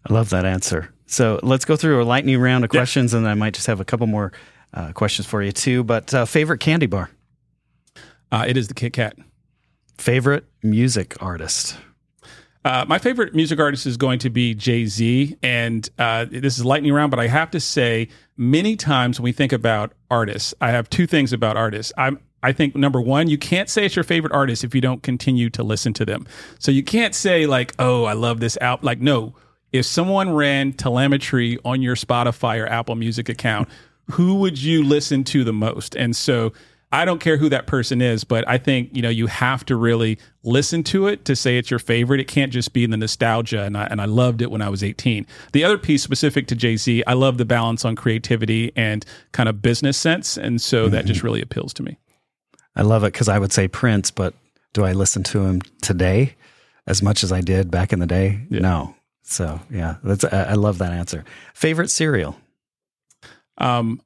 I love that answer. So let's go through a lightning round of questions, yeah. and I might just have a couple more uh, questions for you too. But uh, favorite candy bar? Uh, it is the Kit Kat. Favorite music artist? Uh, my favorite music artist is going to be Jay Z, and uh, this is lightning round. But I have to say, many times when we think about artists, I have two things about artists. I'm I think number one, you can't say it's your favorite artist if you don't continue to listen to them. So you can't say like, "Oh, I love this out." Like, no. If someone ran telemetry on your Spotify or Apple Music account, who would you listen to the most? And so I don't care who that person is, but I think you know you have to really listen to it to say it's your favorite. It can't just be the nostalgia, and I and I loved it when I was 18. The other piece specific to Jay Z, I love the balance on creativity and kind of business sense, and so mm-hmm. that just really appeals to me. I love it because I would say Prince, but do I listen to him today as much as I did back in the day? Yeah. No. So yeah, that's I love that answer. Favorite cereal? Um,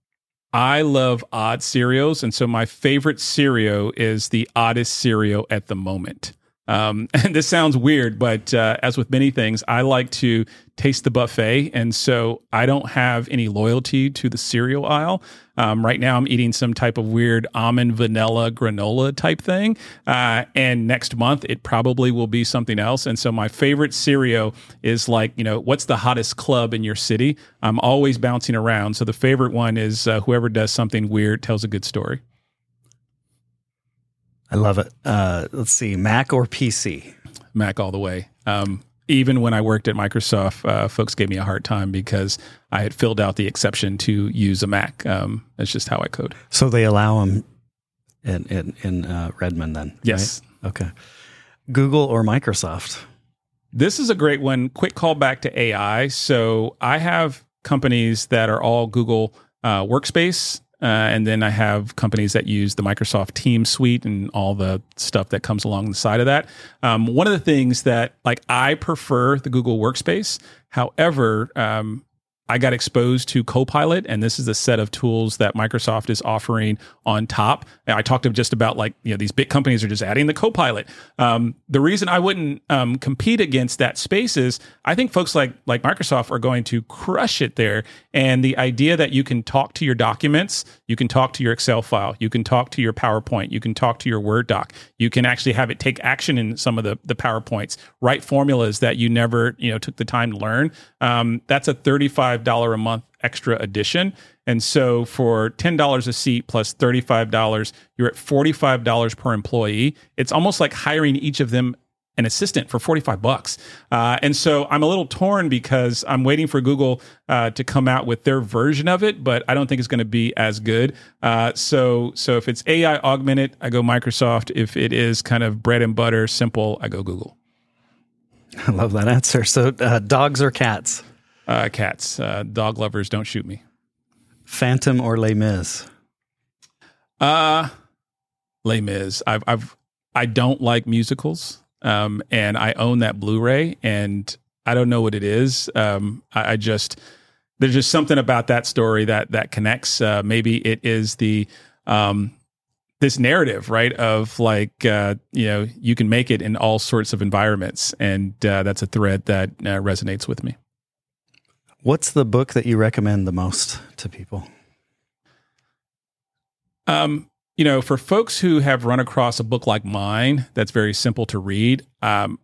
I love odd cereals, and so my favorite cereal is the oddest cereal at the moment. Um, and this sounds weird, but uh, as with many things, I like to taste the buffet. And so I don't have any loyalty to the cereal aisle. Um, right now, I'm eating some type of weird almond vanilla granola type thing. Uh, and next month, it probably will be something else. And so my favorite cereal is like, you know, what's the hottest club in your city? I'm always bouncing around. So the favorite one is uh, whoever does something weird tells a good story. I love it. Uh, let's see, Mac or PC? Mac all the way. Um, even when I worked at Microsoft, uh, folks gave me a hard time because I had filled out the exception to use a Mac. Um, that's just how I code. So they allow them in in, in uh, Redmond then. Yes. Right? Okay. Google or Microsoft? This is a great one. Quick call back to AI. So I have companies that are all Google uh, Workspace uh, and then I have companies that use the Microsoft Teams suite and all the stuff that comes along the side of that. Um, one of the things that like I prefer the Google Workspace. However, um, I got exposed to Copilot, and this is a set of tools that Microsoft is offering on top. And I talked just about like you know these big companies are just adding the Copilot. Um, the reason I wouldn't um, compete against that space is I think folks like like Microsoft are going to crush it there. And the idea that you can talk to your documents, you can talk to your Excel file, you can talk to your PowerPoint, you can talk to your Word doc, you can actually have it take action in some of the the PowerPoints, write formulas that you never you know took the time to learn. Um, that's a thirty five $35 a month extra addition. And so for $10 a seat plus $35, you're at $45 per employee. It's almost like hiring each of them an assistant for 45 bucks. Uh, and so I'm a little torn because I'm waiting for Google uh, to come out with their version of it, but I don't think it's going to be as good. Uh, so, so if it's AI augmented, I go Microsoft. If it is kind of bread and butter, simple, I go Google. I love that answer. So, uh, dogs or cats? Uh, cats. Uh, dog lovers, don't shoot me. Phantom or Les Mis? Uh, Les Mis. I've, I've, I don't like musicals. Um, and I own that Blu-ray, and I don't know what it is. Um, I, I, just there's just something about that story that that connects. Uh, maybe it is the um, this narrative, right? Of like, uh, you know, you can make it in all sorts of environments. And uh, that's a thread that uh, resonates with me. What's the book that you recommend the most to people? Um, you know, for folks who have run across a book like mine that's very simple to read, um,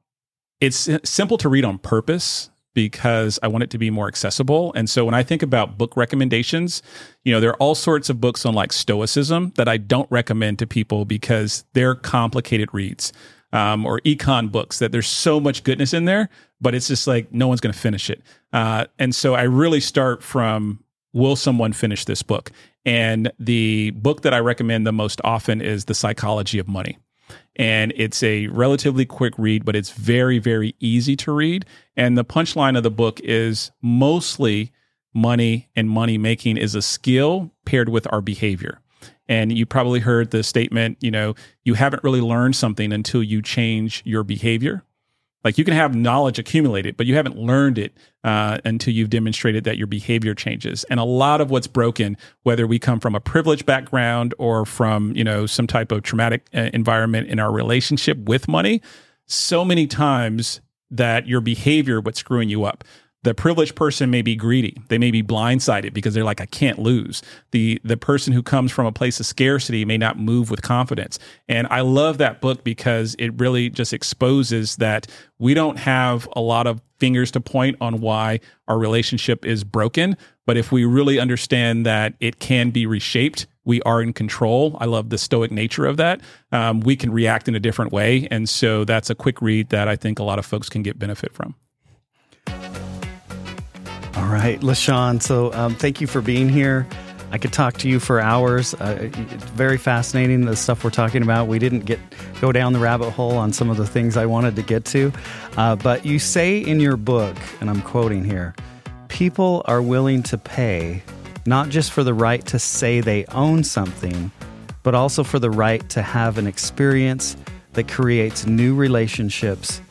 it's simple to read on purpose because I want it to be more accessible. And so when I think about book recommendations, you know, there are all sorts of books on like Stoicism that I don't recommend to people because they're complicated reads. Um, or econ books that there's so much goodness in there, but it's just like no one's going to finish it. Uh, and so I really start from will someone finish this book? And the book that I recommend the most often is The Psychology of Money and it's a relatively quick read, but it's very, very easy to read. And the punchline of the book is mostly money and money making is a skill paired with our behavior. And you probably heard the statement, you know, you haven't really learned something until you change your behavior. Like you can have knowledge accumulated, but you haven't learned it uh, until you've demonstrated that your behavior changes. And a lot of what's broken, whether we come from a privileged background or from you know some type of traumatic uh, environment in our relationship with money, so many times that your behavior what's screwing you up the privileged person may be greedy they may be blindsided because they're like i can't lose the the person who comes from a place of scarcity may not move with confidence and i love that book because it really just exposes that we don't have a lot of fingers to point on why our relationship is broken but if we really understand that it can be reshaped we are in control. I love the stoic nature of that. Um, we can react in a different way. And so that's a quick read that I think a lot of folks can get benefit from. All right, LaSean. So um, thank you for being here. I could talk to you for hours. Uh, it's very fascinating the stuff we're talking about. We didn't get go down the rabbit hole on some of the things I wanted to get to, uh, but you say in your book, and I'm quoting here: "People are willing to pay not just for the right to say they own something, but also for the right to have an experience that creates new relationships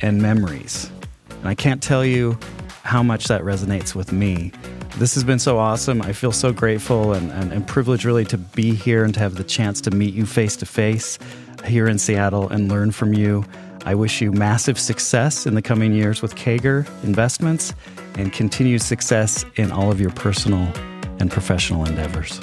and memories." And I can't tell you how much that resonates with me. This has been so awesome. I feel so grateful and, and, and privileged really to be here and to have the chance to meet you face to face here in Seattle and learn from you. I wish you massive success in the coming years with CAGR Investments and continued success in all of your personal and professional endeavors.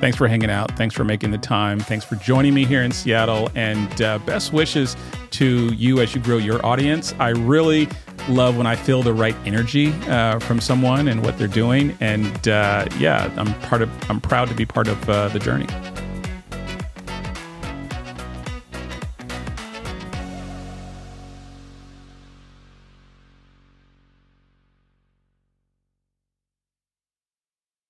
Thanks for hanging out. Thanks for making the time. Thanks for joining me here in Seattle. And uh, best wishes to you as you grow your audience. I really love when I feel the right energy uh, from someone and what they're doing. And uh, yeah, I'm part of. I'm proud to be part of uh, the journey.